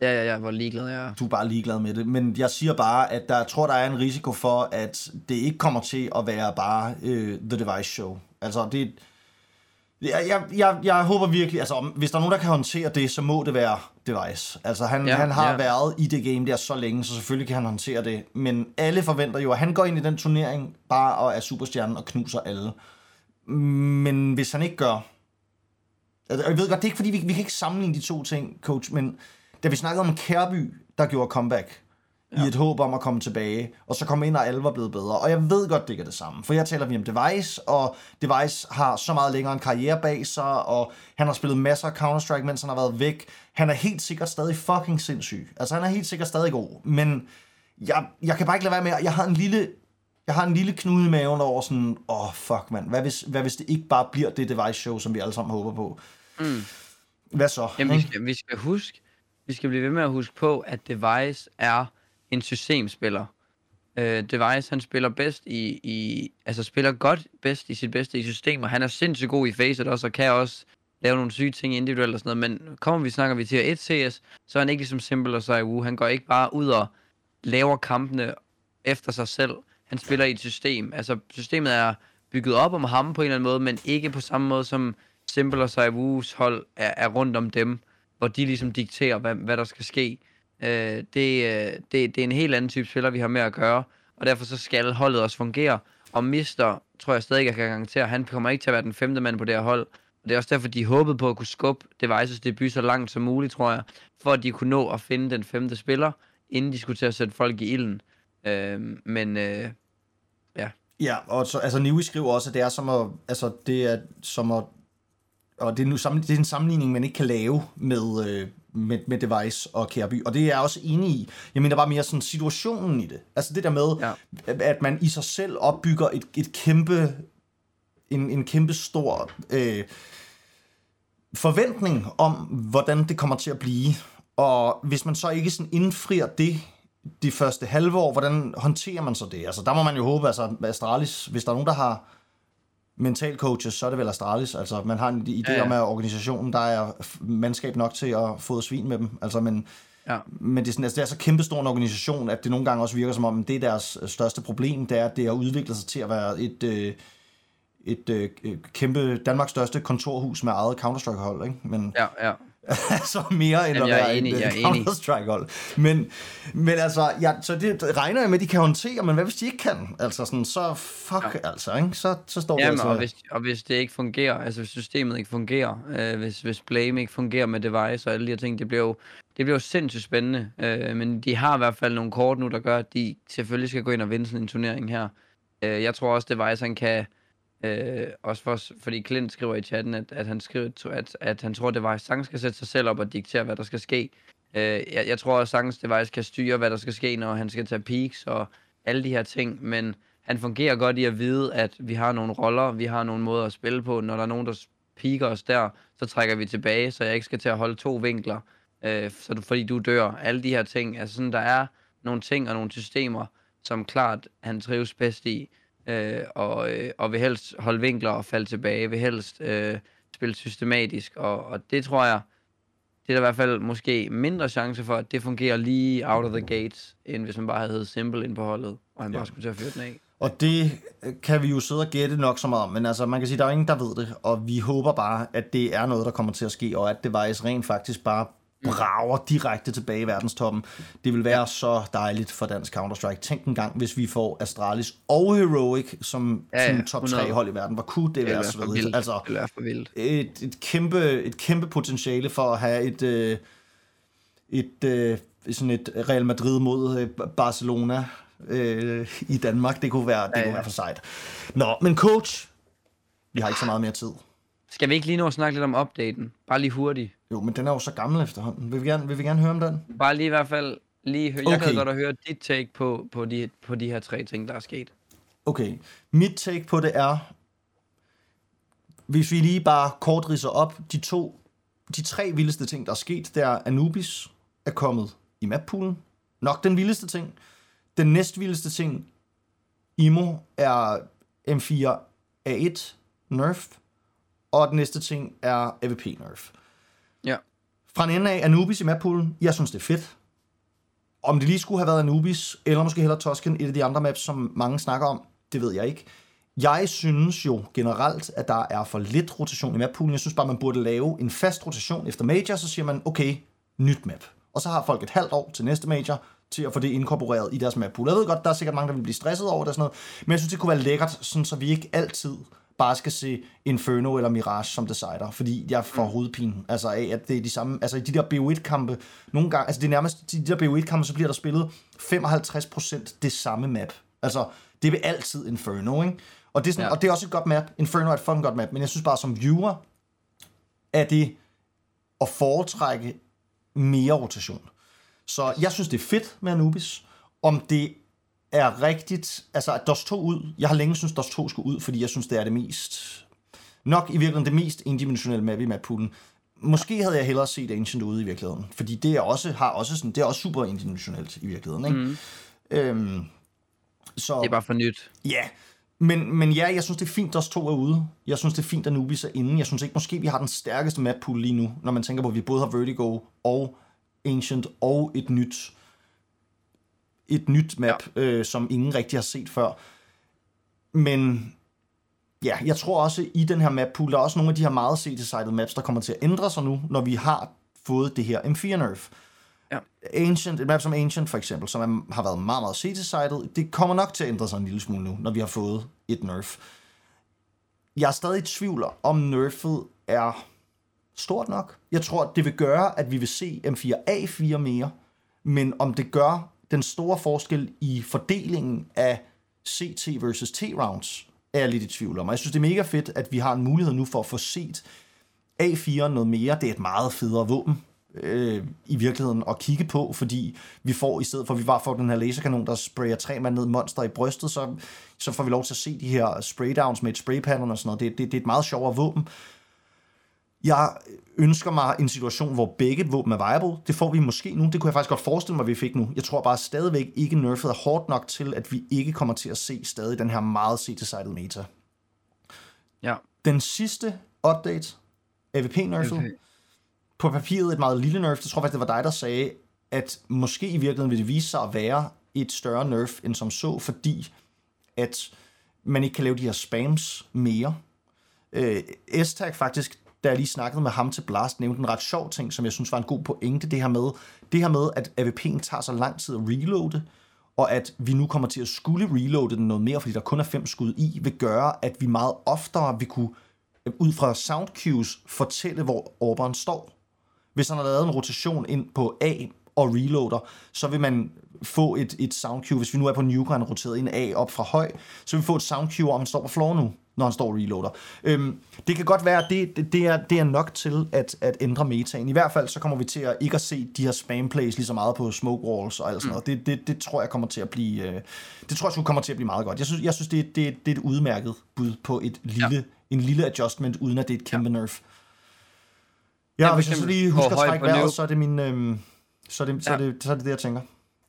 Ja, ja, ja, hvor ligeglad jeg er.
Du er bare ligeglad med det. Men jeg siger bare, at der jeg tror, der er en risiko for, at det ikke kommer til at være bare øh, The Device Show. Altså, det... Jeg, jeg, jeg, jeg håber virkelig, altså hvis der er nogen, der kan håndtere det, så må det være Device. Altså han, ja, han har
ja.
været i det game der så længe, så selvfølgelig kan han håndtere det. Men alle forventer jo, at han går ind i den turnering bare og er superstjernen og knuser alle. Men hvis han ikke gør... Altså, og Jeg ved godt, det er ikke fordi, vi, vi kan ikke sammenligne de to ting, coach, men da vi snakkede om Kærby, der gjorde comeback, ja. i et håb om at komme tilbage, og så kom ind, og alle var blevet bedre. Og jeg ved godt, det ikke er det samme, for jeg taler vi om Device, og Device har så meget længere en karriere bag sig, og han har spillet masser af Counter-Strike, mens han har været væk. Han er helt sikkert stadig fucking sindssyg. Altså, han er helt sikkert stadig god, men jeg, jeg kan bare ikke lade være med, jeg har en lille, jeg har en lille knude i maven over sådan, åh, oh, fuck, mand. Hvad hvis, hvad hvis det ikke bare bliver det Device-show, som vi alle sammen håber på?
Mm.
Hvad så?
Jamen, vi skal, vi skal huske, vi skal blive ved med at huske på, at Device er en systemspiller. Øh, uh, Device, han spiller bedst i, i, altså spiller godt bedst i sit bedste i systemer. Han er sindssygt god i facet også, og kan også lave nogle syge ting individuelt og sådan noget, men kommer vi, snakker vi til 1 CS, så er han ikke ligesom Simple og Saiwu. Han går ikke bare ud og laver kampene efter sig selv. Han spiller i et system. Altså, systemet er bygget op om ham på en eller anden måde, men ikke på samme måde som Simple og Saiwus hold er, er rundt om dem, hvor de ligesom dikterer, hvad, hvad der skal ske. Øh, det, øh, det, det er en helt anden type spiller, vi har med at gøre, og derfor så skal holdet også fungere. Og Mister, tror jeg stadig, jeg kan garantere, han kommer ikke til at være den femte mand på det her hold. Og det er også derfor, de håbede på at kunne skubbe Devices debut så langt som muligt, tror jeg, for at de kunne nå at finde den femte spiller, inden de skulle til at sætte folk i ilden. Øh, men øh,
Ja, Ja, og så, altså Niwi skriver også, at det er som at, altså det er som at, og det er, nu sammen, det er en sammenligning, man ikke kan lave med, øh, med, med Device og Kærby, og det er jeg også enig i. Jeg mener bare mere sådan situationen i det. Altså det der med,
Ja.
at man i sig selv opbygger et, et kæmpe, en, en kæmpe stor øh, forventning om, hvordan det kommer til at blive. Og hvis man så ikke sådan indfrier det de første halve år, hvordan håndterer man så det? Altså, der må man jo håbe, altså Astralis, hvis der er nogen, der har mental coaches, så er det vel Astralis. Altså, man har en idé ja, ja. om, at organisationen, der er mandskab nok til at få svin med dem. Altså, men, ja. men det, er sådan, altså, det er så kæmpestor en organisation, at det nogle gange også virker som om, det er deres største problem, det er, at det har udviklet sig til at være et... Øh, et øh, kæmpe Danmarks største kontorhus med eget Counter-Strike-hold, ikke? Men,
ja, ja.
altså mere end Jamen, at være enig, et Counter-Strike-hold. Men, men altså, ja, så det regner jeg med, at de kan håndtere, men hvad hvis de ikke kan? Altså sådan, så fuck ja. altså, ikke? Så, så står
Jamen,
det altså...
Og hvis, og hvis det ikke fungerer, altså hvis systemet ikke fungerer, øh, hvis, hvis Blame ikke fungerer med device og alle de her ting, det bliver jo, det bliver jo sindssygt spændende. Øh, men de har i hvert fald nogle kort nu, der gør, at de selvfølgelig skal gå ind og vinde sådan en turnering her. Øh, jeg tror også, Device han kan Øh, også for, fordi Clint skriver i chatten, at, at han skriver, at, at han tror, at Device sagtens skal sætte sig selv op og diktere, hvad der skal ske. Øh, jeg, jeg tror også, sagtens Device kan styre, hvad der skal ske, når han skal tage peaks og alle de her ting, men han fungerer godt i at vide, at vi har nogle roller, vi har nogle måder at spille på. Når der er nogen, der piker os der, så trækker vi tilbage, så jeg ikke skal til at holde to vinkler, øh, så du, fordi du dør. Alle de her ting. Altså sådan, der er nogle ting og nogle systemer, som klart han trives bedst i øh, og, øh, og vil helst holde vinkler og falde tilbage, vil helst øh, spille systematisk, og, og det tror jeg, det er der i hvert fald måske mindre chance for, at det fungerer lige out of the gates, end hvis man bare havde Simple ind på holdet, og han ja. bare skulle til at fyre den af.
Og det kan vi jo sidde og gætte nok så meget om, men altså man kan sige, der er ingen, der ved det, og vi håber bare, at det er noget, der kommer til at ske, og at Device rent faktisk bare brager direkte tilbage i verdenstoppen. Det vil være ja. så dejligt for dansk Counter-Strike. Tænk en gang, hvis vi får Astralis og Heroic som ja, ja, top 3 hold i verden. Hvor kunne det, det være svedigt?
Altså, det være for vildt.
Et, et, kæmpe, et kæmpe potentiale for at have et, øh, et, øh, sådan et Real Madrid mod øh, Barcelona øh, i Danmark. Det kunne være, det ja, ja. kunne være for sejt. Nå, men coach, vi har ikke så meget mere tid.
Skal vi ikke lige nå at snakke lidt om updaten? Bare lige hurtigt.
Jo, men den er jo så gammel efterhånden. Vil vi gerne, vil vi gerne høre om den?
Bare lige i hvert fald lige høre. Okay. Jeg kan godt høre dit take på, på, de, på de her tre ting, der er sket.
Okay. Mit take på det er, hvis vi lige bare kort ridser op, de to, de tre vildeste ting, der er sket, det er Anubis er kommet i mappoolen. Nok den vildeste ting. Den næstvildeste ting, Imo er M4 A1 Nerf. Og den næste ting er AVP Nerf.
Ja.
Fra en ende af Anubis i mappoolen, jeg synes, det er fedt. Om det lige skulle have været Anubis, eller måske heller Tosken, et af de andre maps, som mange snakker om, det ved jeg ikke. Jeg synes jo generelt, at der er for lidt rotation i mappoolen. Jeg synes bare, man burde lave en fast rotation efter major, så siger man, okay, nyt map. Og så har folk et halvt år til næste major, til at få det inkorporeret i deres mappool. Jeg ved godt, der er sikkert mange, der vil blive stresset over det og sådan noget, men jeg synes, det kunne være lækkert, sådan, så vi ikke altid bare skal se Inferno eller Mirage som decider, fordi jeg får mm. hovedpine, altså af, at det er de samme, altså i de der BO1-kampe, nogle gange, altså det er nærmest, de der BO1-kampe, så bliver der spillet 55% det samme map. Altså, det vil altid Inferno, ikke? Og det, er sådan, ja. og det er også et godt map. Inferno er et fun godt map, men jeg synes bare som viewer, er det at foretrække mere rotation. Så jeg synes, det er fedt med Anubis. Om det er rigtigt, altså at DOS 2 ud, jeg har længe synes DOS 2 skulle ud, fordi jeg synes, det er det mest, nok i virkeligheden det mest indimensionelle map i mappoolen. Måske havde jeg hellere set Ancient ude i virkeligheden, fordi det er også, har også sådan, det er også super indimensionelt i virkeligheden, ikke? Mm. Øhm,
så, det er bare for nyt.
Ja, men, men ja, jeg synes, det er fint, at DOS 2 er ude. Jeg synes, det er fint, at Nubis er inde. Jeg synes ikke, måske vi har den stærkeste map pool lige nu, når man tænker på, at vi både har Vertigo og Ancient og et nyt et nyt map, ja. øh, som ingen rigtig har set før. Men ja, jeg tror også, i den her map pool, der er også nogle af de her meget set maps, der kommer til at ændre sig nu, når vi har fået det her M4 Nerf. Ja. Ancient, et map som Ancient for eksempel, som er, har været meget, meget set det kommer nok til at ændre sig en lille smule nu, når vi har fået et Nerf. Jeg er stadig i tvivl om Nerfet er stort nok. Jeg tror, det vil gøre, at vi vil se M4A4 mere, men om det gør, den store forskel i fordelingen af CT versus T-rounds, er jeg lidt i tvivl om. Og jeg synes, det er mega fedt, at vi har en mulighed nu for at få set A4 noget mere. Det er et meget federe våben øh, i virkeligheden at kigge på, fordi vi får, i stedet for at vi bare får den her laserkanon, der sprayer tre mand ned monster i brystet, så, så får vi lov til at se de her spraydowns med et spraypanel og sådan noget. Det, det, det er et meget sjovere våben. Jeg ønsker mig en situation, hvor begge våben er viable. Det får vi måske nu. Det kunne jeg faktisk godt forestille mig, at vi fik nu. Jeg tror bare stadigvæk ikke, nerfet er hårdt nok til, at vi ikke kommer til at se stadig den her meget set meta.
Ja.
Den sidste update, AVP-nerfet, okay. på papiret et meget lille nerf. Det tror jeg faktisk, det var dig, der sagde, at måske i virkeligheden vil det vise sig at være et større nerf end som så, fordi at man ikke kan lave de her spams mere. Øh, S-Tag faktisk, da jeg lige snakkede med ham til Blast, nævnte en ret sjov ting, som jeg synes var en god pointe, det her med, det her med at AVP'en tager så lang tid at reloade, og at vi nu kommer til at skulle reloade den noget mere, fordi der kun er fem skud i, vil gøre, at vi meget oftere vil kunne, øh, ud fra sound cues, fortælle, hvor Auburn står. Hvis han har lavet en rotation ind på A og reloader, så vil man få et, et sound cue, hvis vi nu er på Nuke, roteret ind A op fra høj, så vil vi få et sound cue, om han står på floor nu, når han står og reloader. Øhm, det kan godt være, at det, det, det, er, det er nok til at, at ændre metaen. I hvert fald så kommer vi til at ikke at se de her spam plays lige så meget på smoke walls og alt sådan mm. noget. Det, det, det tror jeg kommer til at blive, øh, det tror jeg kommer til at blive meget godt. Jeg synes, jeg synes det, det, det er et udmærket bud på et lille, ja. en lille adjustment, uden at det er et kæmpe ja. nerf. Ja, ja hvis jeg så lige husker at trække vejret, så er det min... Øh, så er det, så, ja. er det, så er det det, jeg tænker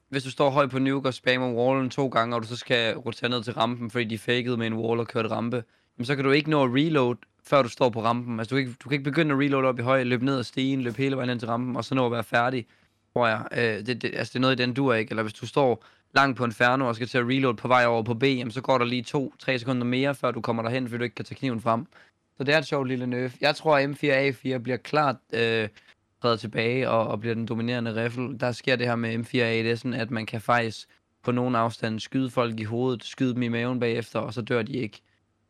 hvis du står højt på nuke og spammer wallen to gange, og du så skal rotere ned til rampen, fordi de fakede med en wall og kørte rampe, men så kan du ikke nå at reload, før du står på rampen. Altså du kan ikke, du kan ikke begynde at reload op i høj, løbe ned ad stigen, løbe hele vejen ind til rampen, og så nå at være færdig, tror jeg. Øh, det, det, altså det er noget i den du ikke. Eller hvis du står langt på Inferno og skal til at reload på vej over på B, jamen så går der lige 2-3 sekunder mere, før du kommer derhen, fordi du ikke kan tage kniven frem. Så det er et sjovt lille nerf. Jeg tror, at M4A4 bliver klart øh, træder tilbage og, og bliver den dominerende riffel. Der sker det her med M4A, det er sådan, at man kan faktisk på nogen afstand skyde folk i hovedet, skyde dem i maven bagefter, og så dør de ikke.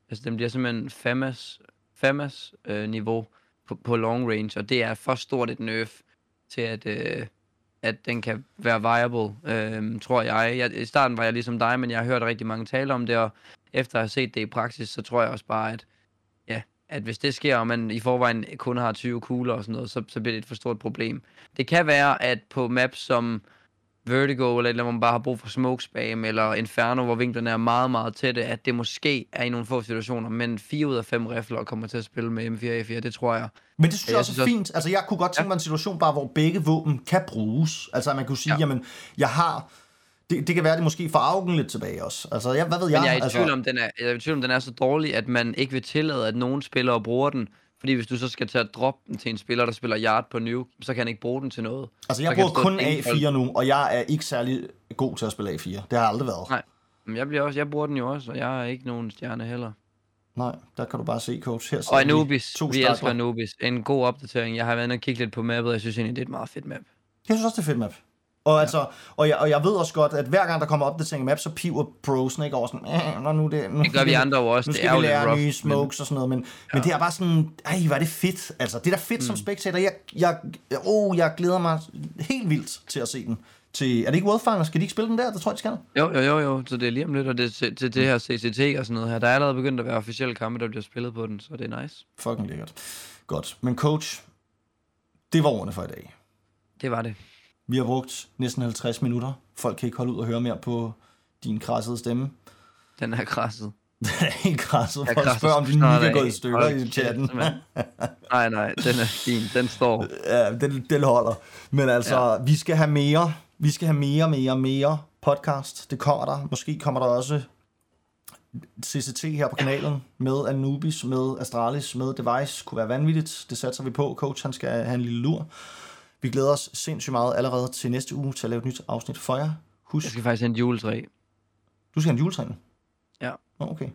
Altså, den bliver simpelthen FAMAS, FAMAS øh, niveau på, på long range, og det er for stort et nerf til, at, øh, at den kan være viable, øh, tror jeg. jeg. I starten var jeg ligesom dig, men jeg har hørt rigtig mange tale om det, og efter at have set det i praksis, så tror jeg også bare, at ja, at hvis det sker, og man i forvejen kun har 20 kugler og sådan noget, så, så bliver det et for stort problem. Det kan være, at på maps som Vertigo, eller, eller hvor man bare har brug for smoke spam, eller Inferno, hvor vinklerne er meget, meget tætte, at det måske er i nogle få situationer, men 4 ud af 5 rifler kommer til at spille med M4A4, det tror jeg.
Men det synes jeg, jeg også er fint. Også... Altså, jeg kunne godt tænke mig en situation bare, hvor begge våben kan bruges. Altså, at man kunne sige, ja. jamen, jeg har det, det kan være, at det måske får augen lidt tilbage også. Altså, jeg, hvad ved jeg?
Men jeg er i
altså...
tvivl om, den er, jeg er i tvivl om, den er så dårlig, at man ikke vil tillade, at nogen spillere bruger den. Fordi hvis du så skal tage at droppe den til en spiller, der spiller yard på new, så kan han ikke bruge den til noget.
Altså, jeg bruger kun A4 nu, og jeg er ikke særlig god til at spille A4. Det har jeg aldrig været.
Nej, men jeg, bliver også, jeg bruger den jo også, og jeg er ikke nogen stjerne heller.
Nej, der kan du bare se, coach. Her
og Anubis. To vi elsker Anubis. En god opdatering. Jeg har været inde og kigge lidt på mappet, og jeg synes egentlig, det er et meget fedt map.
Jeg synes også, det er et fedt map. Og, ja. altså, og, jeg, og jeg ved også godt, at hver gang der kommer opdatering af map, så piver prosen ikke over sådan, øh, nu det, nu,
det gør vi andre også.
Nu skal det er vi lære nye smokes men... og sådan noget, men, ja. men det er bare sådan, ej, hvor er det fedt. Altså, det er da fedt mm. som spectator. Jeg, jeg, oh, jeg glæder mig helt vildt til at se den. Til, er det ikke Worldfinder? Skal de ikke spille den der? Det tror jeg, de skal.
Jo, jo, jo, jo. Så det er lige om lidt, og det til, til det her CCT og sådan noget her. Der er allerede begyndt at være officielle kampe, der bliver spillet på den, så det er nice.
Fucking lækkert. Godt. Men coach, det var ordene for i dag.
Det var det.
Vi har brugt næsten 50 minutter. Folk kan ikke holde ud og høre mere på din krassede stemme.
Den er krasset.
Den er helt krasset. Folk krasset spørger, om din mic er gået i stykker i chatten.
nej, nej, den er fin. Den står.
Ja, den, den holder. Men altså, ja. vi skal have mere. Vi skal have mere, mere, mere podcast. Det kommer der. Måske kommer der også CCT her på kanalen med Anubis, med Astralis, med Device. Kunne være vanvittigt. Det satser vi på. Coach, han skal have en lille lur. Vi glæder os sindssygt meget allerede til næste uge til at lave et nyt afsnit for jer.
Husk. Jeg skal faktisk have en juletræ.
Du skal have en juletræ nu?
Ja.
Nå, okay.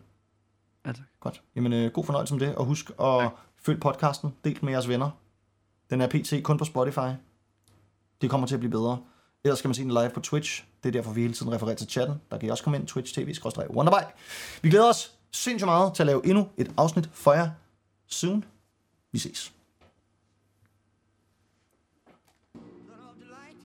Ja, tak.
Godt. Jamen, øh, god fornøjelse med det, og husk at ja. følge podcasten. Del med jeres venner. Den er pt. kun på Spotify. Det kommer til at blive bedre. Ellers skal man se den live på Twitch. Det er derfor, vi hele tiden refererer til chatten. Der kan I også komme ind, Twitch TV, Wonderby. Vi glæder os sindssygt meget til at lave endnu et afsnit for jer soon. Vi ses.